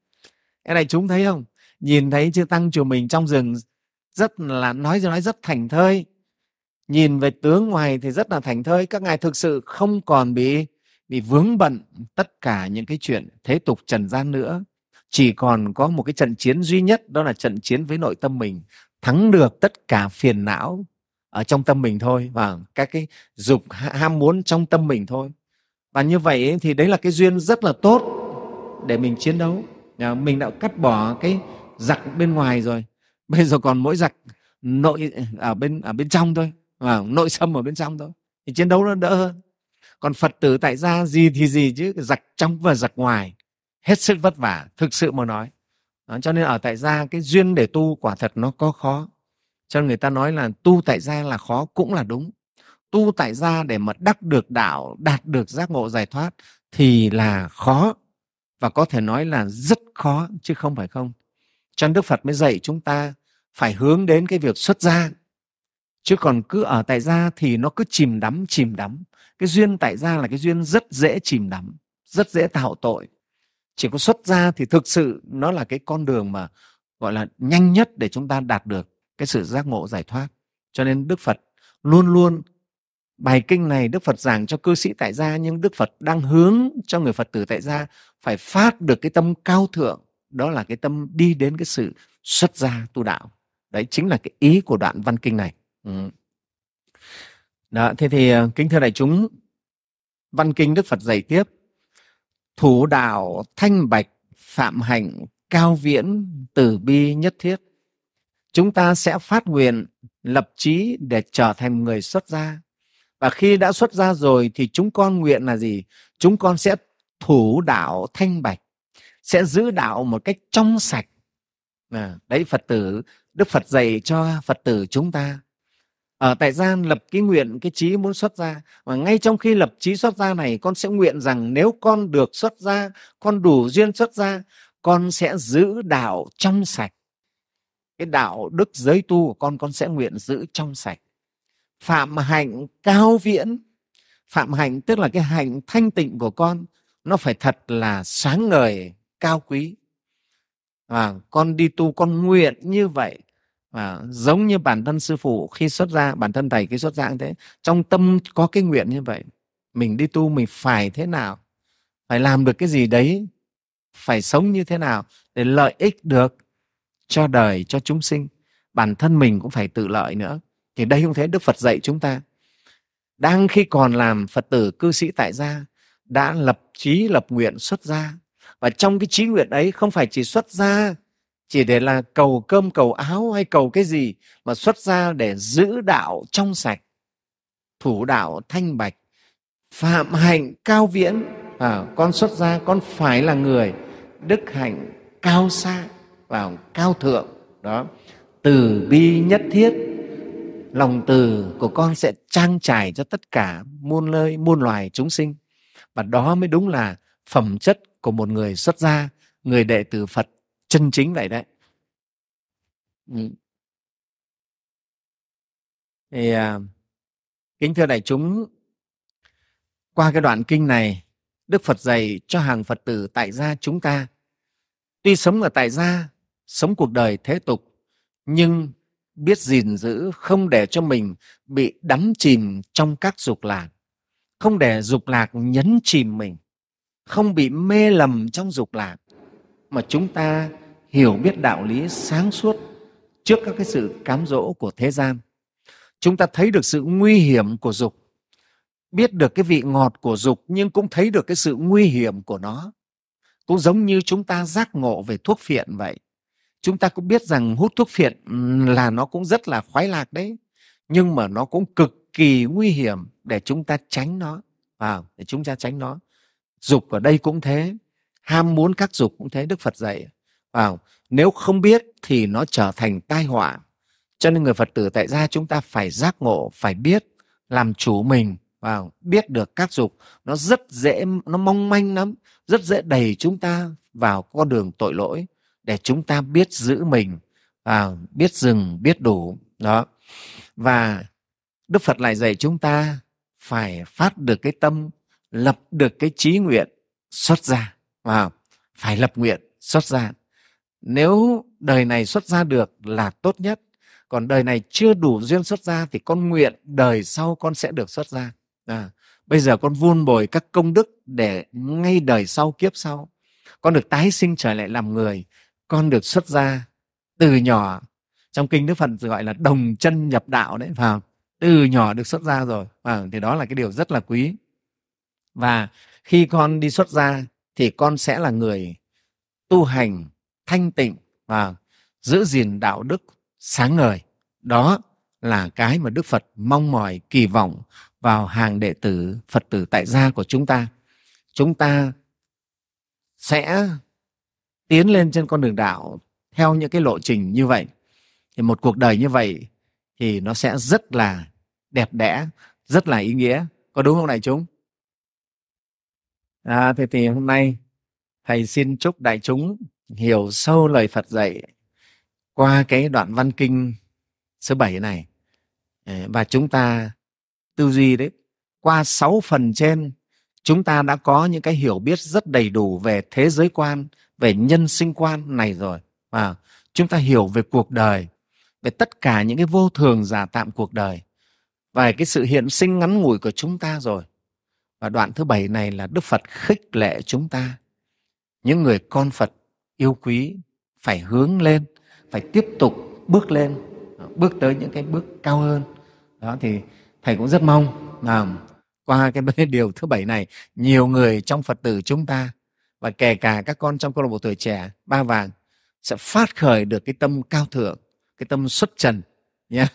Cái này chúng thấy không? Nhìn thấy chư tăng chùa mình trong rừng rất là nói nói rất thành thơi nhìn về tướng ngoài thì rất là thành thơi. Các ngài thực sự không còn bị bị vướng bận tất cả những cái chuyện thế tục trần gian nữa. Chỉ còn có một cái trận chiến duy nhất, đó là trận chiến với nội tâm mình, thắng được tất cả phiền não ở trong tâm mình thôi và các cái dục ham muốn trong tâm mình thôi. Và như vậy thì đấy là cái duyên rất là tốt để mình chiến đấu. Mình đã cắt bỏ cái giặc bên ngoài rồi. Bây giờ còn mỗi giặc nội ở bên ở bên trong thôi và nội xâm ở bên trong thôi thì chiến đấu nó đỡ hơn. Còn phật tử tại gia gì thì gì chứ giặc trong và giặc ngoài hết sức vất vả thực sự mà nói. Đó, cho nên ở tại gia cái duyên để tu quả thật nó có khó. Cho nên người ta nói là tu tại gia là khó cũng là đúng. Tu tại gia để mà đắc được đạo đạt được giác ngộ giải thoát thì là khó và có thể nói là rất khó chứ không phải không. Cho nên đức phật mới dạy chúng ta phải hướng đến cái việc xuất gia chứ còn cứ ở tại gia thì nó cứ chìm đắm chìm đắm. Cái duyên tại gia là cái duyên rất dễ chìm đắm, rất dễ tạo tội. Chỉ có xuất gia thì thực sự nó là cái con đường mà, gọi là, nhanh nhất để chúng ta đạt được cái sự giác ngộ giải thoát. Cho nên đức phật luôn luôn bài kinh này đức phật giảng cho cư sĩ tại gia, nhưng đức phật đang hướng cho người phật tử tại gia phải phát được cái tâm cao thượng. Đó là cái tâm đi đến cái sự xuất gia tu đạo. Đấy chính là cái ý của đoạn văn kinh này ừ. đó thế thì ờ, kính thưa đại chúng văn kinh đức phật dạy tiếp. Thủ đạo thanh bạch phạm hạnh cao viễn từ bi nhất thiết. Chúng ta sẽ phát nguyện lập chí để trở thành người xuất gia. Và khi đã xuất gia rồi thì chúng con nguyện là gì? Chúng con sẽ thủ đạo thanh bạch sẽ giữ đạo một cách trong sạch. À, đấy phật tử đức phật dạy cho phật tử chúng ta ở tại gia lập cái nguyện, cái trí muốn xuất gia và ngay trong khi lập trí xuất gia này, con sẽ nguyện rằng nếu con được xuất gia, con đủ duyên xuất gia, con sẽ giữ đạo trong sạch. Cái đạo đức giới tu của con con sẽ nguyện giữ trong sạch. Phạm hạnh cao viễn. Phạm hạnh tức là cái hạnh thanh tịnh của con, nó phải thật là sáng ngời, cao quý. Và con đi tu, con nguyện như vậy và giống như bản thân sư phụ khi xuất gia, bản thân thầy khi xuất gia như thế. Trong tâm có cái nguyện như vậy, mình đi tu mình phải thế nào? Phải làm được cái gì đấy? Phải sống như thế nào để lợi ích được cho đời, cho chúng sinh? Bản thân mình cũng phải tự lợi nữa. Thì đây không thế, đức phật dạy chúng ta. Đang khi còn làm phật tử cư sĩ tại gia, đã lập chí lập nguyện xuất gia. Và trong cái chí nguyện ấy không phải chỉ xuất gia chỉ để là cầu cơm cầu áo hay cầu cái gì mà xuất gia để giữ đạo trong sạch. Thủ đạo thanh bạch phạm hạnh cao viễn. À, con xuất gia con phải là người đức hạnh cao xa và cao thượng. Đó. Từ bi nhất thiết lòng từ của con sẽ trang trải cho tất cả muôn nơi muôn loài chúng sinh. Và đó mới đúng là phẩm chất của một người xuất gia người đệ tử phật chân chính vậy đấy. Ừ. thì à, kính thưa đại chúng qua cái đoạn kinh này đức phật dạy cho hàng phật tử tại gia chúng ta. Tuy sống ở tại gia sống cuộc đời thế tục nhưng biết gìn giữ không để cho mình bị đắm chìm trong các dục lạc không để dục lạc nhấn chìm mình không bị mê lầm trong dục lạc. Mà chúng ta hiểu biết đạo lý sáng suốt trước các cái sự cám dỗ của thế gian. Chúng ta thấy được sự nguy hiểm của dục biết được cái vị ngọt của dục nhưng cũng thấy được cái sự nguy hiểm của nó. Cũng giống như chúng ta giác ngộ về thuốc phiện vậy. Chúng ta cũng biết rằng hút thuốc phiện là nó cũng rất là khoái lạc đấy nhưng mà nó cũng cực kỳ nguy hiểm để chúng ta tránh nó. À, để chúng ta tránh nó. Dục ở đây cũng thế ham muốn các dục cũng thế đức phật dạy vào. Nếu không biết thì nó trở thành tai họa. Cho nên người phật tử tại gia chúng ta phải giác ngộ, phải biết làm chủ mình vào biết được các dục. Nó rất dễ, nó mong manh lắm, rất dễ đẩy chúng ta vào con đường tội lỗi để chúng ta biết giữ mình vào biết dừng, biết đủ. Đó. Và đức phật lại dạy chúng ta phải phát được cái tâm, lập được cái trí nguyện xuất ra vào phải lập nguyện xuất ra nếu đời này xuất gia được là tốt nhất còn đời này chưa đủ duyên xuất gia thì con nguyện đời sau con sẽ được xuất gia à, bây giờ con vun bồi các công đức để ngay đời sau kiếp sau. Con được tái sinh trở lại làm người con được xuất gia từ nhỏ. Trong kinh đức phật gọi là đồng chân nhập đạo đấy vào từ nhỏ được xuất gia rồi. À, thì đó là cái điều rất là quý. Và khi con đi xuất gia thì con sẽ là người tu hành thanh tịnh và giữ gìn đạo đức sáng ngời. Đó là cái mà đức phật mong mỏi kỳ vọng vào hàng đệ tử phật tử tại gia của chúng ta. Chúng ta sẽ tiến lên trên con đường đạo theo những cái lộ trình như vậy. Thì một cuộc đời như vậy thì nó sẽ rất là đẹp đẽ rất là ý nghĩa. Có đúng không đại chúng? À, thế thì hôm nay thầy xin chúc đại chúng hiểu sâu lời phật dạy qua cái đoạn văn kinh số 7 này. Ờ, và chúng ta tư duy đấy, qua sáu phần trên, chúng ta đã có những cái hiểu biết rất đầy đủ về thế giới quan, về nhân sinh quan này rồi. Và chúng ta hiểu về cuộc đời, về tất cả những cái vô thường giả tạm cuộc đời và cái sự hiện sinh ngắn ngủi của chúng ta rồi. Và đoạn thứ bảy này là đức phật khích lệ chúng ta. Những người con phật yêu quý phải hướng lên, phải tiếp tục bước lên, bước tới những cái bước cao hơn. Đó, thì thầy cũng rất mong là qua cái điều thứ bảy này, nhiều người trong phật tử chúng ta và kể cả các con trong câu lạc bộ tuổi trẻ, ba vàng sẽ phát khởi được cái tâm cao thượng, cái tâm xuất trần nhé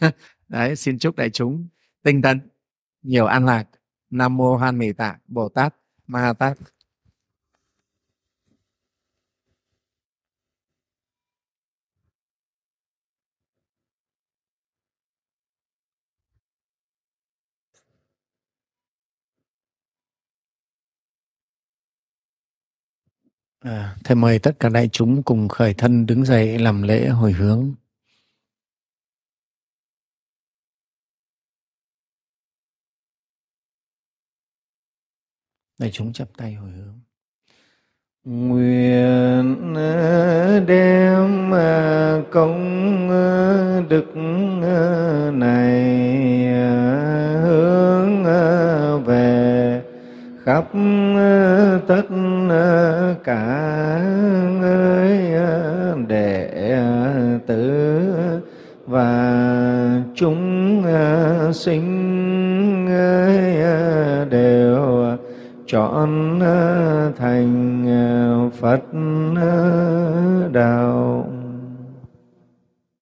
đấy, xin chúc đại chúng tinh tấn nhiều an lạc. Nam mô hoan mì tạ bồ tát ma tát. À, thầy mời tất cả đại chúng cùng khởi thân đứng dậy làm lễ hồi hướng. Đại chúng chắp tay hồi hướng. Nguyện ờ, đem ờ, công đức này khắp ờ, tất ờ, cả ờ, đệ tử và chúng sinh đều chọn thành Phật đạo.